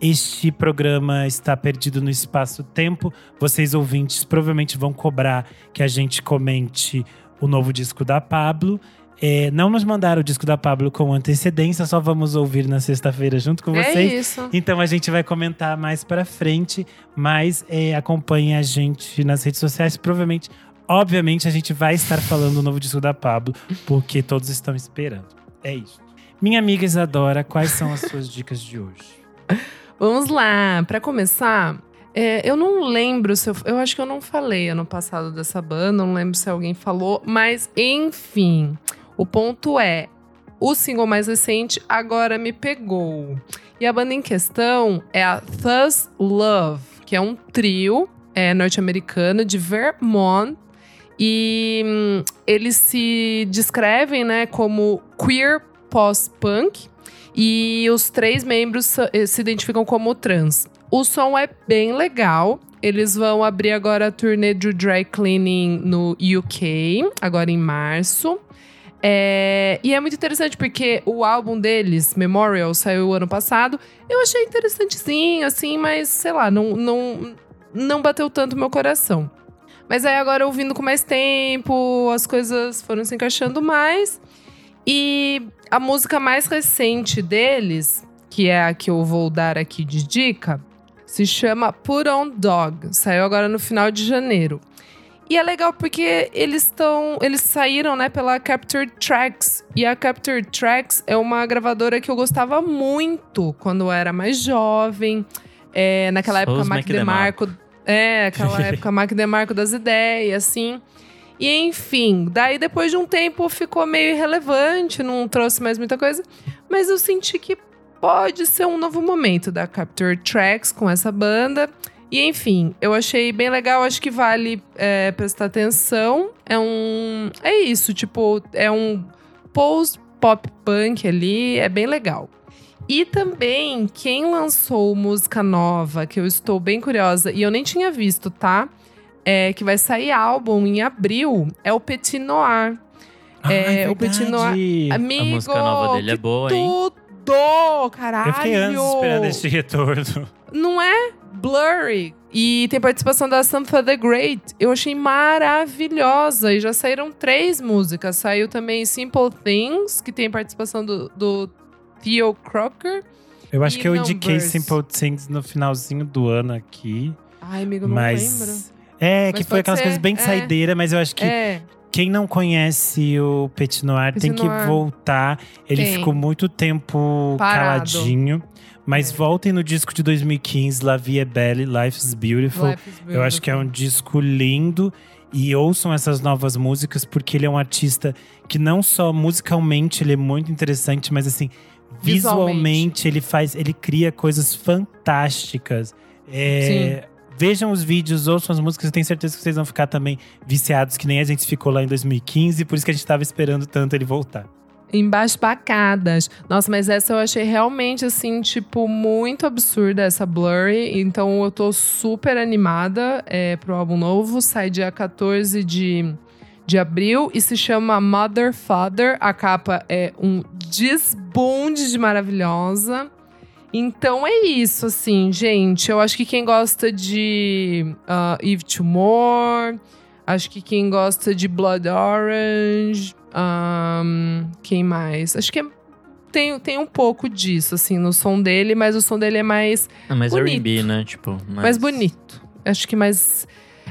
este programa está perdido no espaço-tempo. Vocês ouvintes provavelmente vão cobrar que a gente comente o novo disco da Pablo. É, não nos mandaram o disco da Pablo com antecedência, só vamos ouvir na sexta-feira junto com É vocês. isso. Então a gente vai comentar mais pra frente, mas é, acompanhe a gente nas redes sociais. Provavelmente, obviamente, a gente vai estar falando do novo disco da Pablo, porque todos estão esperando. É isso. Minha amiga Isadora, quais são as suas dicas de hoje? Vamos lá, pra começar, é, eu não lembro se eu, eu acho que eu não falei ano passado dessa banda, não lembro se alguém falou, mas enfim, o ponto é, o single mais recente agora me pegou. E a banda em questão é a Thus Love, que é um trio é, norte-americano de Vermont. E hum, eles se descrevem né, como queer post-punk. E os três membros eh, se identificam como trans. O som é bem legal. Eles vão abrir agora a turnê do Dry Cleaning no UK, agora em março. É, e é muito interessante porque o álbum deles, Memorial, saiu ano passado. Eu achei interessantezinho, assim, mas sei lá, não, não, não bateu tanto meu coração. Mas aí agora, ouvindo com mais tempo, as coisas foram se encaixando mais. E a música mais recente deles, que é a que eu vou dar aqui de dica, se chama Put On Dog. Saiu agora no final de janeiro. E é legal porque eles estão. Eles saíram, né, pela Capture Tracks. E a Capture Tracks é uma gravadora que eu gostava muito quando eu era mais jovem. É, naquela Sou época, Mac Mac DeMarco. É, aquela época, Mac DeMarco das ideias, assim. E enfim, daí depois de um tempo ficou meio irrelevante, não trouxe mais muita coisa. Mas eu senti que pode ser um novo momento da Capture Tracks com essa banda. E enfim, eu achei bem legal, acho que vale é, prestar atenção. É um. É isso, tipo, é um post-pop punk ali, é bem legal. E também, quem lançou música nova, que eu estou bem curiosa, e eu nem tinha visto, tá? É, que vai sair álbum em abril, é o Petit Noir. É, o Petit Noir- Amigo, A música nova dele é boa, hein? Tudo! Caralho! Eu fiquei anos esperando esse retorno. Não é? Blurry. E tem participação da Samantha the Great. Eu achei maravilhosa. E já saíram três músicas. Saiu também Simple Things, que tem participação do, do Theo Crocker. Eu acho que eu indiquei Numbers. Simple Things no finalzinho do ano aqui. Ai, amigo, não mas. lembro. É, Mas que foi aquelas ser, coisas bem é. saideira, mas eu acho que É, quem não conhece o Petit Noir Petit tem que Noir. voltar. Ele Tem. ficou muito tempo Parado. caladinho. Mas É. voltem no disco de 2015, La Vie est Belle, Beautiful. Life is Eu acho que é um Beautiful. disco lindo. E ouçam essas novas músicas, porque ele é um artista que não só musicalmente ele é muito interessante, mas assim, visualmente, Visualmente. ele faz, ele cria coisas fantásticas. É, Vejam os vídeos, ouçam as músicas, eu tenho certeza que vocês vão ficar também viciados, que nem a gente ficou lá em 2015, por isso que a gente tava esperando tanto ele voltar. Embasbacadas. Nossa, mas essa eu achei realmente, assim, tipo, muito absurda, essa Blurry. Então eu tô super animada é, pro álbum novo. Sai dia 14 de, de abril e se chama Mother Father. A capa é um desbunde de maravilhosa. Então é isso, assim, gente. Eu acho que quem gosta de uh, Eve Tumor, acho que quem gosta de Blood Orange, ahn, quem mais? Acho que é- tem, tem um pouco disso, assim, no som dele, mas o som dele é mais, É mais. R&B, né? Tipo, mais, mais bonito. Acho que mais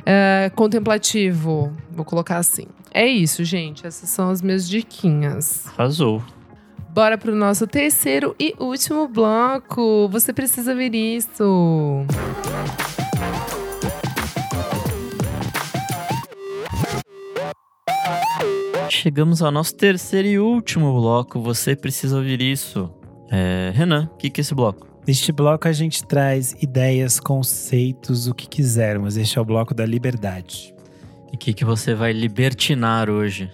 é, contemplativo, vou colocar assim. É isso, gente. Essas são as minhas diquinhas. Arrasou. Bora pro nosso terceiro e último bloco. Você precisa ver isso. Chegamos ao nosso terceiro e último bloco. Você precisa ouvir isso. É, Renan, o que, que é esse bloco? Neste bloco a gente traz ideias, conceitos, o que quisermos. Este é o bloco da liberdade. E o que, que você vai libertinar hoje?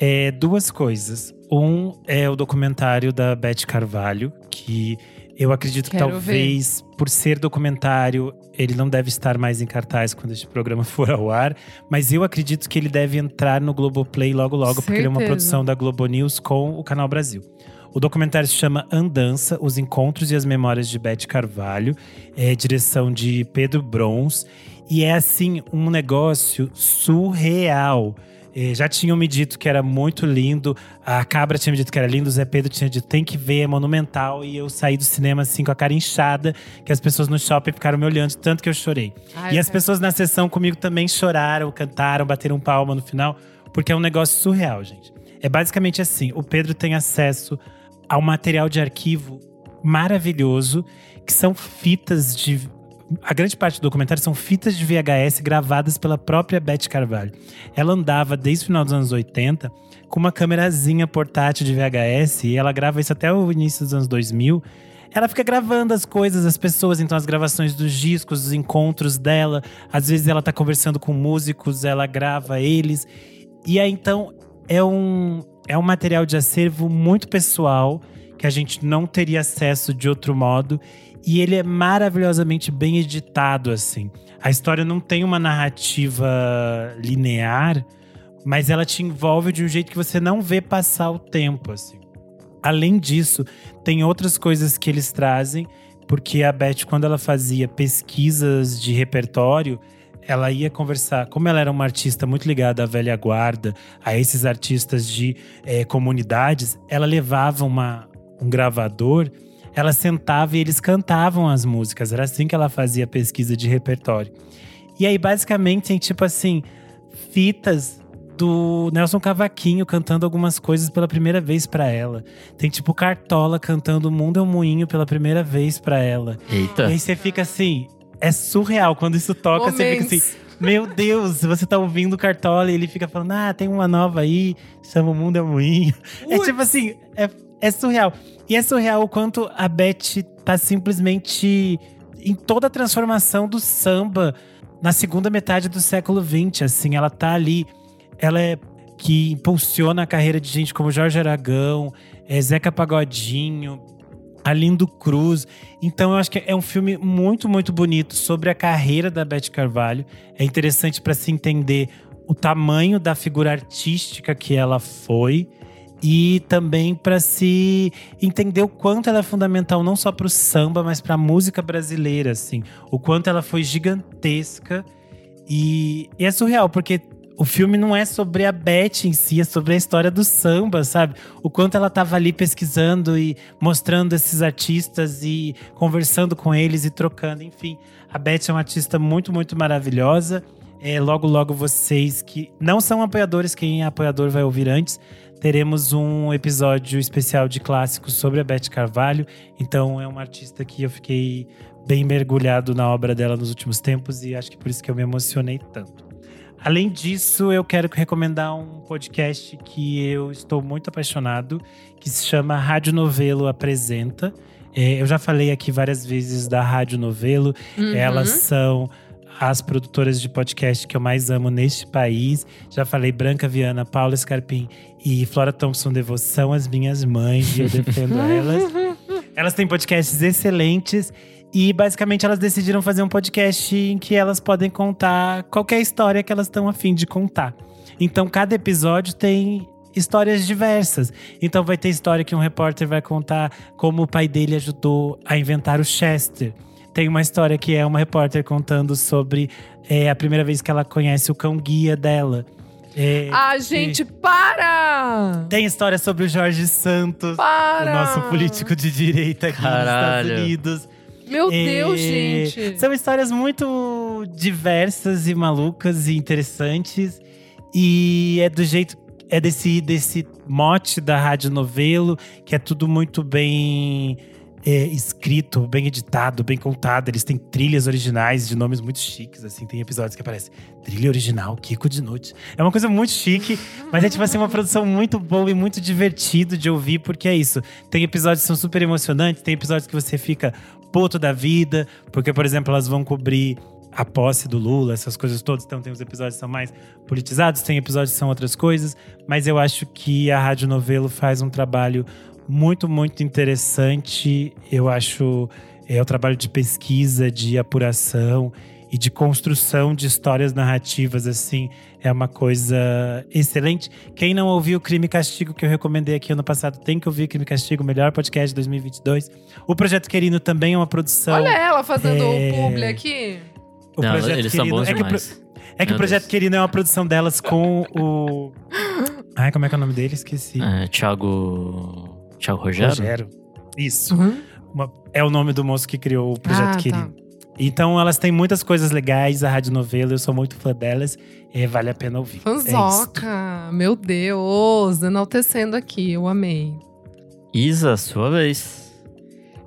É, duas coisas. Um é o documentário da Beth Carvalho, que Eu acredito que Quero talvez, por ser documentário, ele não deve estar mais em cartaz quando este programa for ao ar. Mas eu acredito que ele deve entrar no Globoplay logo logo, porque ele é uma Certeza. produção da Globo News com o Canal Brasil. O documentário se chama Andança, Os Encontros e as Memórias de Beth Carvalho. É direção de Pedro Brons. E é, assim, um negócio surreal. Eh, já tinham me dito que era muito lindo. A Cabra tinha me dito que era lindo. O Zé Pedro tinha dito tem que ver, é monumental. E eu saí do cinema assim com a cara inchada, que as pessoas no shopping ficaram me olhando, tanto que eu chorei. Ai, e as pessoas na sessão comigo também choraram, cantaram, bateram palma no final, porque é um negócio surreal, gente. É basicamente assim: o Pedro tem acesso ao material de arquivo maravilhoso, que são fitas de. A grande parte do documentário são fitas de VHS gravadas pela própria Beth Carvalho. Ela andava desde o final dos anos 80 com uma câmerazinha portátil de VHS e ela grava isso até o início dos anos 2000 ela fica gravando as coisas, as pessoas, então as gravações dos discos, os encontros dela. Às vezes ela tá conversando com músicos, ela grava eles. E aí então é um, é um material de acervo muito pessoal que a gente não teria acesso de outro modo. E ele é maravilhosamente bem editado, assim. A história não tem uma narrativa linear, mas ela te envolve de um jeito que você não vê passar o tempo, assim. Além disso, tem outras coisas que eles trazem, porque a Beth, quando ela fazia pesquisas de repertório, ela ia conversar. Como ela era uma artista muito ligada à velha guarda, a esses artistas de eh, comunidades, ela levava uma, um gravador, ela sentava e eles cantavam as músicas. Era assim que ela fazia pesquisa de repertório. E aí, basicamente, tem tipo assim, fitas do Nelson Cavaquinho cantando algumas coisas pela primeira vez pra ela. Tem tipo Cartola cantando O Mundo é um Moinho pela primeira vez pra ela. Eita. E aí você fica assim, é surreal quando isso toca, você fica assim, meu Deus, você tá ouvindo o Cartola e ele fica falando: "Ah, tem uma nova aí, chama O Mundo é um Moinho". É tipo assim, é, é surreal. E é surreal o quanto a Beth tá simplesmente em toda a transformação do samba na segunda metade do século XX, assim, ela tá ali ela é que impulsiona a carreira de gente como Jorge Aragão, é, Zeca Pagodinho, Alindo Cruz. Então eu acho que é um filme muito, muito bonito sobre a carreira da Beth Carvalho. É interessante para se entender o tamanho da figura artística que ela foi e também para se entender o quanto ela é fundamental não só para o samba, mas para a música brasileira, assim, o quanto ela foi gigantesca e, e é surreal porque o filme não é sobre a Beth em si, é sobre a história do samba, sabe? O quanto ela tava ali pesquisando e mostrando esses artistas e conversando com eles e trocando, enfim. A Beth é uma artista muito, muito maravilhosa. É, logo, logo vocês que não são apoiadores, quem é apoiador vai ouvir antes. Teremos um episódio especial de clássicos sobre a Beth Carvalho. Então é uma artista que eu fiquei bem mergulhado na obra dela nos últimos tempos e acho que por isso que eu me emocionei tanto. Além disso, eu quero recomendar um podcast que eu estou muito apaixonado, que se chama Rádio Novelo Apresenta. É, eu já falei aqui várias vezes da Rádio Novelo. Uhum. Elas são as produtoras de podcast que eu mais amo neste país. Já falei Branca Viana, Paula Scarpim e Flora Thompson Devo são as minhas mães e eu defendo elas. Elas têm podcasts excelentes e basicamente elas decidiram fazer um podcast em que elas podem contar qualquer história que elas estão afim de contar. Então cada episódio tem histórias diversas. Então vai ter história que um repórter vai contar como o pai dele ajudou a inventar o Chester. Tem uma história que é uma repórter contando sobre é, a primeira vez que ela conhece o cão guia dela. É, Ah, gente, para! tem história sobre o Jorge Santos, Para! o nosso político de direita aqui Caralho. nos Estados Unidos. Meu É, Deus, gente. São histórias muito diversas e malucas e interessantes. E é do jeito. É desse, desse mote da Rádio Novelo, que é tudo muito bem é, escrito, bem editado, bem contado. Eles têm trilhas originais de nomes muito chiques, assim. Tem episódios que aparece trilha original, Kiko de Noite. É uma coisa muito chique, mas é tipo assim, uma produção muito boa e muito divertido de ouvir, porque é isso. Tem episódios que são super emocionantes, tem episódios que você fica puto da vida, porque, por exemplo, elas vão cobrir a posse do Lula, essas coisas todas. Então, tem os episódios que são mais politizados, tem episódios que são outras coisas. Mas eu acho que a Rádio Novelo faz um trabalho muito, muito interessante. Eu acho é o trabalho de pesquisa, de apuração e de construção de histórias narrativas, assim, é uma coisa excelente. Quem não ouviu Crime e Castigo, que eu recomendei aqui ano passado, tem que ouvir Crime e Castigo, melhor podcast de 2022. O Projeto Querino também é uma produção. Olha ela fazendo é, o publi aqui. O Não, Projeto eles são Querino- bons é que, o pro- é que o Projeto Deus. Querino é uma produção delas com o. Ai, como é que é o nome dele? Esqueci. É, Thiago. Thiago Rogério? Rogério. Isso. Uhum. Uma- é o nome do moço que criou o Projeto Ah, tá. Então elas têm muitas coisas legais, a rádio novela, eu sou muito fã delas e vale a pena ouvir. É. Fanzoca, meu Deus, enaltecendo aqui, eu amei. Isa, sua vez.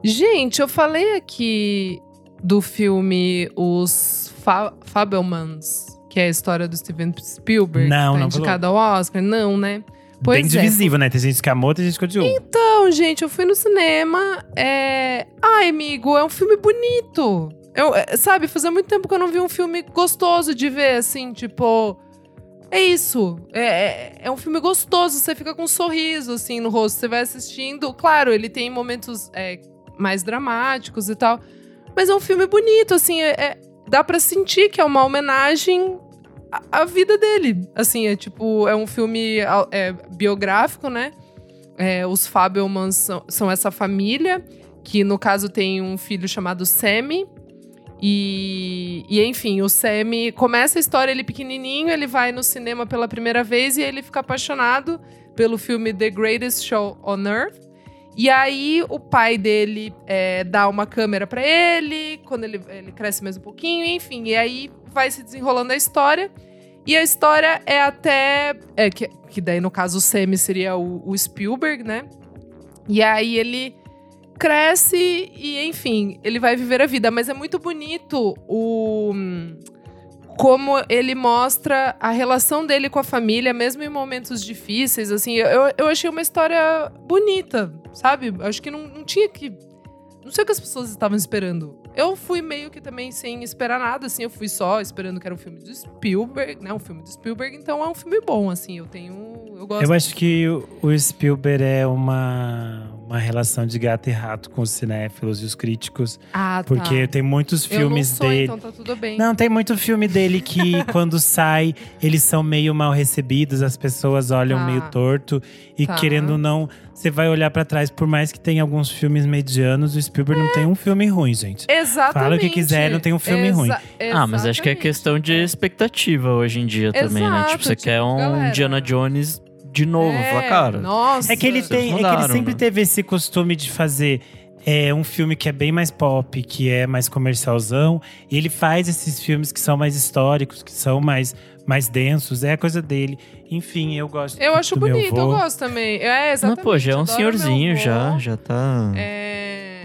Gente, eu falei aqui do filme Os Fa Fabelmans, que é a história do Steven Spielberg, Não, que tá não indicado ao Oscar. Não, né? Pois Bem é. divisível, né? Tem gente que amou, tem gente que odiou. Então, gente, eu fui no cinema. É... Ai, amigo, é um filme bonito. Eu, é, sabe, fazia muito tempo que eu não vi um filme gostoso de ver, assim, tipo. É isso. É, é, é um filme gostoso, você fica com um sorriso, assim, no rosto. Você vai assistindo. Claro, ele tem momentos é, mais dramáticos e tal. Mas é um filme bonito, assim. é- é- dá pra sentir que é uma homenagem à vida dele. Assim, é tipo, é um filme é, biográfico, né? É, os Fabelmans são, são essa família, que no caso tem um filho chamado Sammy. E, e enfim, o Sammy começa a história ele pequenininho, ele vai no cinema pela primeira vez e ele fica apaixonado pelo filme The Greatest Show on Earth. E aí o pai dele é, dá uma câmera pra ele, quando ele, ele cresce mais um pouquinho, enfim. E aí vai se desenrolando a história. E a história é até. É, que, que daí, no caso, o Sammy seria o, o Spielberg, né? E aí ele cresce e, enfim, ele vai viver a vida. Mas é muito bonito o. Como ele mostra a relação dele com a família, mesmo em momentos difíceis, assim. Eu, eu achei uma história bonita, sabe? Acho que não, não tinha que. Não sei o que as pessoas estavam esperando. Eu fui meio que também sem esperar nada, assim. Eu fui só esperando que era um filme do Spielberg, né? Um filme do Spielberg, então é um filme bom, assim. Eu tenho. Eu gosto. Eu acho que o, o Spielberg é uma, uma relação de gato e rato com os cinéfilos e os críticos. Ah, tá. Porque tem muitos filmes eu não sou, dele. então tá tudo bem. Não, tem muito filme dele que quando sai, eles são meio mal recebidos, as pessoas olham Tá. meio torto. E Tá. querendo ou não, você vai olhar pra trás, por mais que tenha alguns filmes medianos, o Spielberg não tem um filme ruim, gente. Exatamente. Fala o que quiser, não tem um filme ruim. Ah, mas acho que é exatamente. questão de expectativa hoje em dia também, né? Exato, Tipo, você tipo, quer um galera. Indiana Jones de novo. É, Fala, cara. Nossa. É que ele tem, é que ele mudaram, sempre né? teve esse costume de fazer é, um filme que é bem mais pop, que é mais comercialzão, e ele faz esses filmes que são mais históricos, que são mais mais densos, é a coisa dele. Enfim, eu gosto. Eu acho do meu bonito, eu gosto também. É, Mas, exatamente. pô, já é um senhorzinho, já, já tá. É,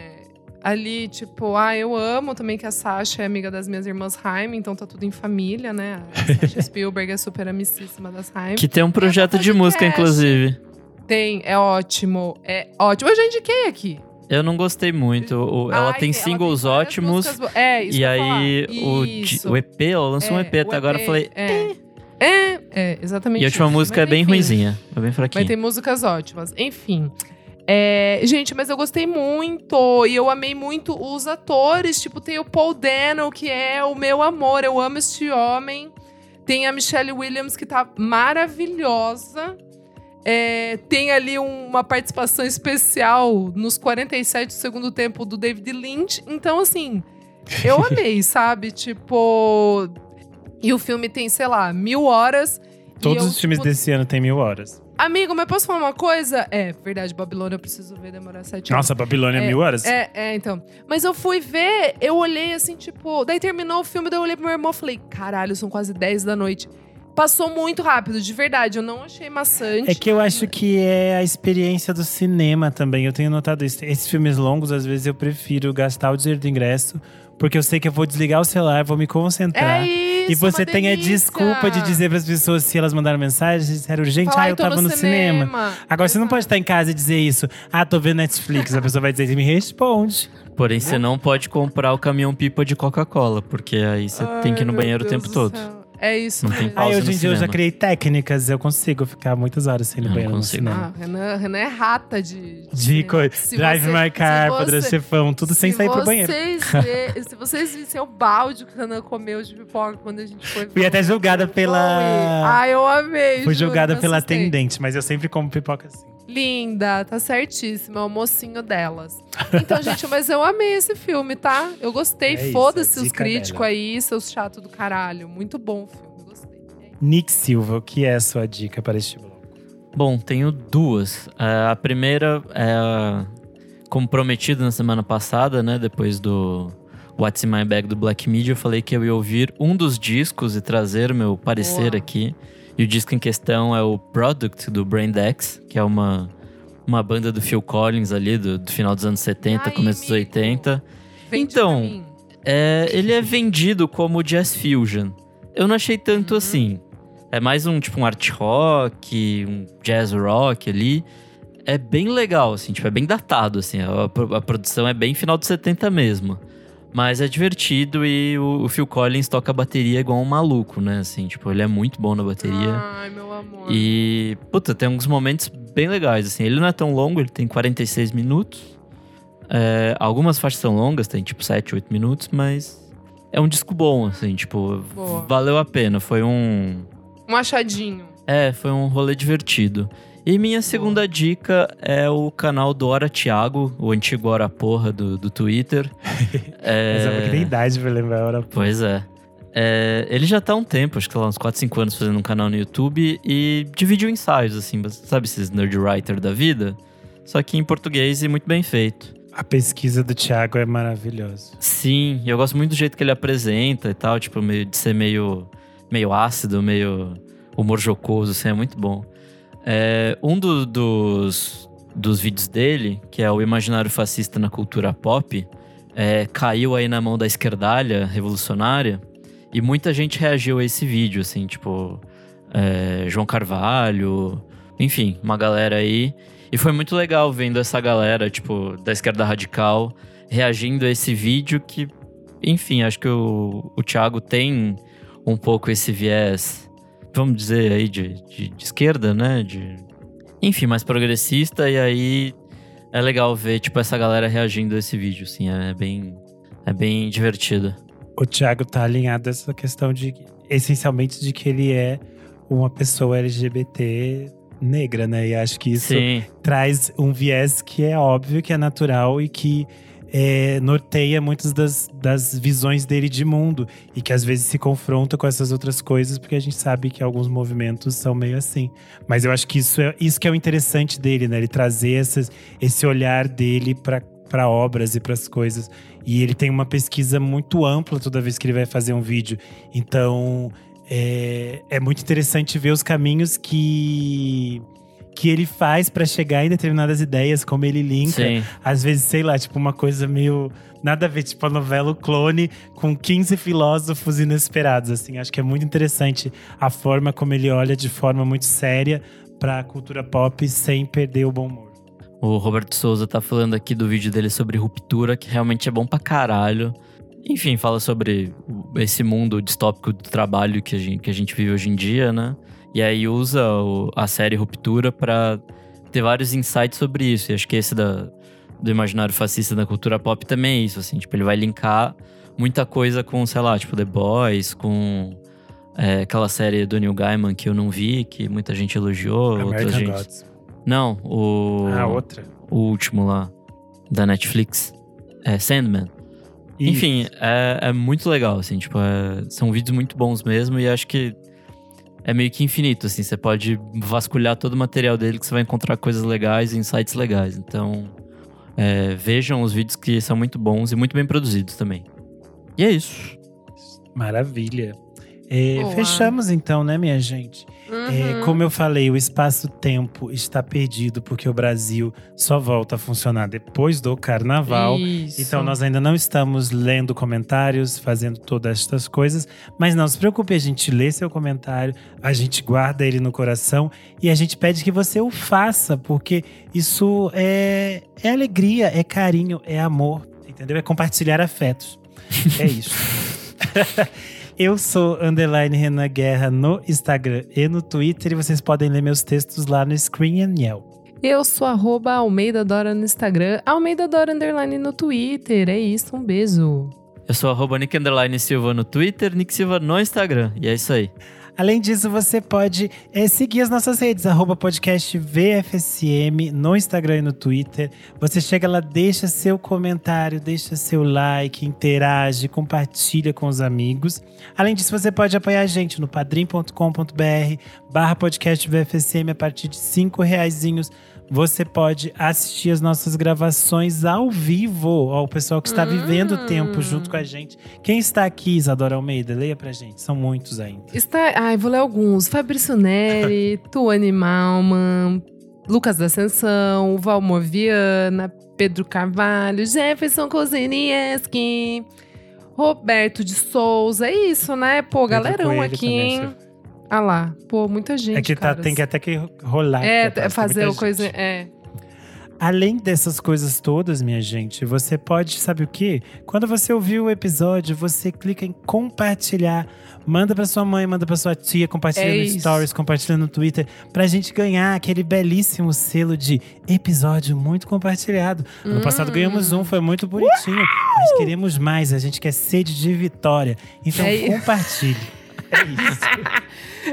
ali, tipo, ah, eu amo também que a Sasha é amiga das minhas irmãs Haim, então tá tudo em família, né? A Sasha Spielberg é super amicíssima das Haim. Que tem um projeto de música, inclusive. Tem, é ótimo, é ótimo. Eu já indiquei aqui. Eu não gostei muito. O- ela Ai, tem ela singles várias ótimos. músicas bo- É, isso E aí, o, o EP, ela lançou um É, EP, até o agora eu falei. É, é, é, exatamente. E a última isso. música Mas, é bem enfim. ruinzinha. É bem Mas fraquinha. tem músicas ótimas. Enfim. É, gente, mas eu gostei muito. E eu amei muito os atores. Tipo, tem o Paul Dano, que é o meu amor. Eu amo este homem. Tem a Michelle Williams, que tá maravilhosa. É, tem ali um- uma participação especial nos 47 do segundo tempo do David Lynch. Então, assim, eu amei, sabe? Tipo. E o filme tem, sei lá, mil horas. Todos os filmes desse ano tem mil horas. Amigo, mas posso falar uma coisa? É, verdade, Babilônia eu preciso ver, demorar sete anos. Nossa, Babilônia é, mil horas? É, é, então. Mas eu fui ver, eu olhei assim, tipo. Daí terminou o filme, daí eu olhei pro meu irmão e falei: caralho, são quase 10 da noite. Passou muito rápido, de verdade. Eu não achei maçante. É que eu acho que é a experiência do cinema também. Eu tenho notado isso. Esses filmes longos, às vezes, eu prefiro gastar o dinheiro do ingresso, porque eu sei que eu vou desligar o celular, vou me concentrar. É isso, e você uma tem a desculpa de dizer para as pessoas se elas mandaram mensagem, disseram, gente, Falar, ah, eu tava no cinema. Agora, você não pode estar em casa e dizer isso. Ah, tô vendo Netflix. A pessoa vai dizer, me responde. Porém, você não pode comprar o caminhão pipa de Coca-Cola, porque aí você tem que ir no Ai, banheiro o Deus tempo do todo. céu. É isso. Não tem pausa Aí hoje em dia eu já criei técnicas, eu consigo ficar muitas horas sem ir no Não banheiro no cinema. Ah, Renan, Renan é rata de. De cinema. coisa. Drive você- My Car, você- Chefão, tudo sem se sair pro banheiro. vocês vê- se vocês vissem o balde que o Renan comeu de pipoca quando a gente foi. Fui ver até julgada pela- Ai, eu amei. Fui julgada pela assustei. atendente, mas eu sempre como pipoca assim. Linda, tá certíssima, é o mocinho delas. Então, gente, mas eu amei esse filme, tá? Eu gostei. É isso, Foda-se os críticos dela. aí, seus chatos do caralho. Muito bom o filme, gostei. Nick Silva, o que é a sua dica para este bloco? Bom, tenho duas. É, a primeira é, como prometido na semana passada, né? Depois do What's in My Bag do Black Media, eu falei que eu ia ouvir um dos discos e trazer meu parecer Boa. aqui. E o disco em questão é o Product do Braindex, que é uma, uma banda do Phil Collins ali, do, do final dos anos 70, Ai, começo dos amigo. 80. Vende Então. É, ele é vendido como jazz fusion. Eu não achei tanto Uhum. assim. É mais um tipo um art rock, um jazz rock ali. É bem legal, assim, tipo, é bem datado, assim. A, a produção é bem final dos 70 mesmo. Mas é divertido e o, o Phil Collins toca bateria igual um maluco, né? Assim, tipo, ele é muito bom na bateria. Ai, meu amor. E, puta, tem alguns momentos bem legais, assim. Ele não é tão longo, ele tem 46 minutos. É, algumas faixas são longas, tem tipo 7, 8 minutos, mas é um disco bom, assim, tipo, Boa. valeu a pena. Foi um. Um achadinho. É, foi um rolê divertido. E minha segunda dica é o canal do Ora Thiago, o antigo Ora Porra do, do Twitter. É, Mas é porque tem idade pra lembrar a hora. Pois é. É, ele já tá há um tempo, acho que lá uns 4, 5 anos fazendo um canal no YouTube e dividiu ensaios, assim, sabe esses nerd writer da vida? Só que em português e muito bem feito. A pesquisa do Thiago é maravilhosa. Sim, e eu gosto muito do jeito que ele apresenta e tal, tipo, meio, de ser meio, meio ácido, meio humor jocoso, assim, é muito bom. É, um do- dos, dos vídeos dele, que é o Imaginário Fascista na Cultura Pop, é, caiu aí na mão da esquerdalha revolucionária e muita gente reagiu a esse vídeo, assim, tipo, é, João Carvalho, enfim, uma galera aí. E foi muito legal vendo essa galera, tipo, da esquerda radical, reagindo a esse vídeo que, enfim, acho que o, o Thiago tem um pouco esse viés, vamos dizer aí, de, de, de esquerda, né? De, enfim, mais progressista, e aí é legal ver, tipo, essa galera reagindo a esse vídeo, assim, é bem, é bem divertido. O Thiago tá alinhado a essa questão de, essencialmente, de que ele é uma pessoa LGBT negra, né? E acho que isso Sim, traz um viés que é óbvio, que é natural e que é, norteia muitas das, das visões dele de mundo e que às vezes se confronta com essas outras coisas, porque a gente sabe que alguns movimentos são meio assim. Mas eu acho que isso é isso que é o interessante dele, né? Ele trazer essas, esse olhar dele para obras e para as coisas. E ele tem uma pesquisa muito ampla toda vez que ele vai fazer um vídeo. Então é, é muito interessante ver os caminhos que que ele faz pra chegar em determinadas ideias, como ele linka. sim. Às vezes, sei lá, tipo uma coisa meio nada a ver, tipo a novela O Clone com 15 filósofos inesperados, assim. Acho que é muito interessante a forma como ele olha de forma muito séria pra cultura pop sem perder o bom humor. O Roberto Souza tá falando aqui do vídeo dele sobre ruptura, que realmente é bom pra caralho. Enfim, fala sobre esse mundo distópico do trabalho que a gente, que a gente vive hoje em dia, né? E aí usa o- a série Ruptura pra ter vários insights sobre isso. E acho que esse da, do imaginário fascista da cultura pop também é isso, assim. Tipo, ele vai linkar muita coisa com, sei lá, tipo The Boys, com é, aquela série do Neil Gaiman que eu não vi, que muita gente elogiou, outra American gente... Gods. Não, o Ah, outra. o último lá, da Netflix. É Sandman. Enfim, é, é muito legal, assim, tipo, é- são vídeos muito bons mesmo e acho que é meio que infinito, assim, você pode vasculhar todo o material dele que você vai encontrar coisas legais e insights legais. Então, é, vejam os vídeos que são muito bons e muito bem produzidos também. E é isso. Maravilha. É, fechamos então, né, minha gente? É, Uhum. como eu falei, o espaço-tempo está perdido porque o Brasil só volta a funcionar depois do carnaval. Isso. Então nós ainda não estamos lendo comentários, fazendo todas estas coisas, mas não se preocupe, a gente lê seu comentário, a gente guarda ele no coração e a gente pede que você o faça, porque isso é, é alegria, é carinho, é amor, entendeu? É compartilhar afetos. É isso. Eu sou underline Renan Guerra no Instagram e no Twitter. E vocês podem ler meus textos lá no Screen and Yell. Eu sou arroba Almeida Dora no Instagram, Almeida Dora Underline no Twitter. É isso, um beijo. Eu sou arroba Nick Underline Silva no Twitter, Nick Silva no Instagram. E é isso aí. Além disso, você pode é, seguir as nossas redes, arroba podcast VFSM no Instagram e no Twitter. Você chega lá, deixa seu comentário, deixa seu like, interage, compartilha com os amigos. Além disso, você pode apoiar a gente no padrim.com.br barra podcast VFSM a partir de cinco reaisinhos. Você pode assistir as nossas gravações ao vivo. Ó, o pessoal que está vivendo o tempo junto com a gente. Quem está aqui, Isadora Almeida? Leia pra gente. São muitos ainda. Está, ai, vou ler alguns. Fabrício Neri, Tuane Malman, Lucas da Ascensão, Valmor Viana, Pedro Carvalho, Jefferson Kozenieski, Roberto de Souza. É isso, né? Pô, galerão Coelho aqui, hein? Ah lá, pô, muita gente. É que tá, tem que até que rolar. É, tá- fazer o coisa. É. Além dessas coisas todas, minha gente, você pode, sabe o quê? Quando você ouviu o episódio, você clica em compartilhar. Manda pra sua mãe, manda pra sua tia, compartilha É no isso. Stories, compartilha no Twitter, pra gente ganhar aquele belíssimo selo de episódio muito compartilhado. Ano passado ganhamos um, foi muito bonitinho, mas queremos mais, a gente quer sede de vitória. Então É isso. compartilhe. É isso.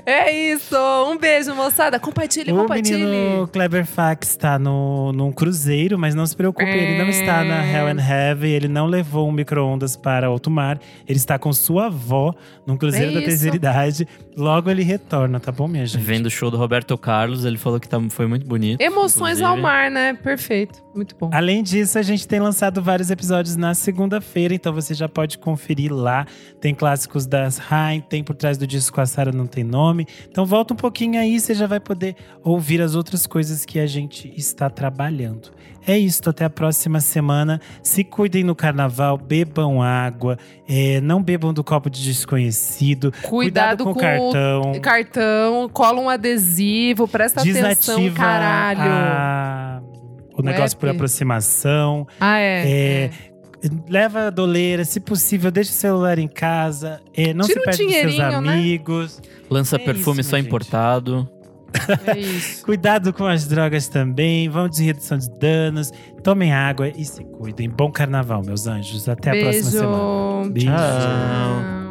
É isso. Um beijo, moçada. Compartilhe, O compartilhe. menino Kleber Fax está no, num cruzeiro, mas não se preocupe, ele não está na Hell and Heaven, ele não levou um micro-ondas para alto mar. Ele está com sua avó num cruzeiro É da terceira idade. Logo ele retorna, tá bom, minha gente? Vendo o show do Roberto Carlos, ele falou que tá, foi muito bonito. Emoções inclusive. ao mar, né? Perfeito. Muito bom. Além disso, a gente tem lançado vários episódios na segunda-feira, então você já pode conferir lá. Tem clássicos das Rain, tem por trás do disco a Sara não tem nome. Então volta um pouquinho aí, você já vai poder ouvir as outras coisas que a gente está trabalhando. É isso, até a próxima semana. Se cuidem no carnaval, bebam água, é, não bebam do copo de desconhecido. Cuidado com, com o cartão. Cartão, cola um adesivo, presta atenção, Desativa caralho. a- o negócio por app. aproximação. Ah, é. É, Leva a doleira, se possível, deixa o celular em casa. é, não Tira se um perde dos seus dinheirinho, né? amigos. Lança É perfume isso, só gente. importado. É isso. Cuidado com as drogas também. Vamos de redução de danos. Tomem água e se cuidem. Bom carnaval, meus anjos. Até a Beijo. próxima semana. Beijo. Tchau.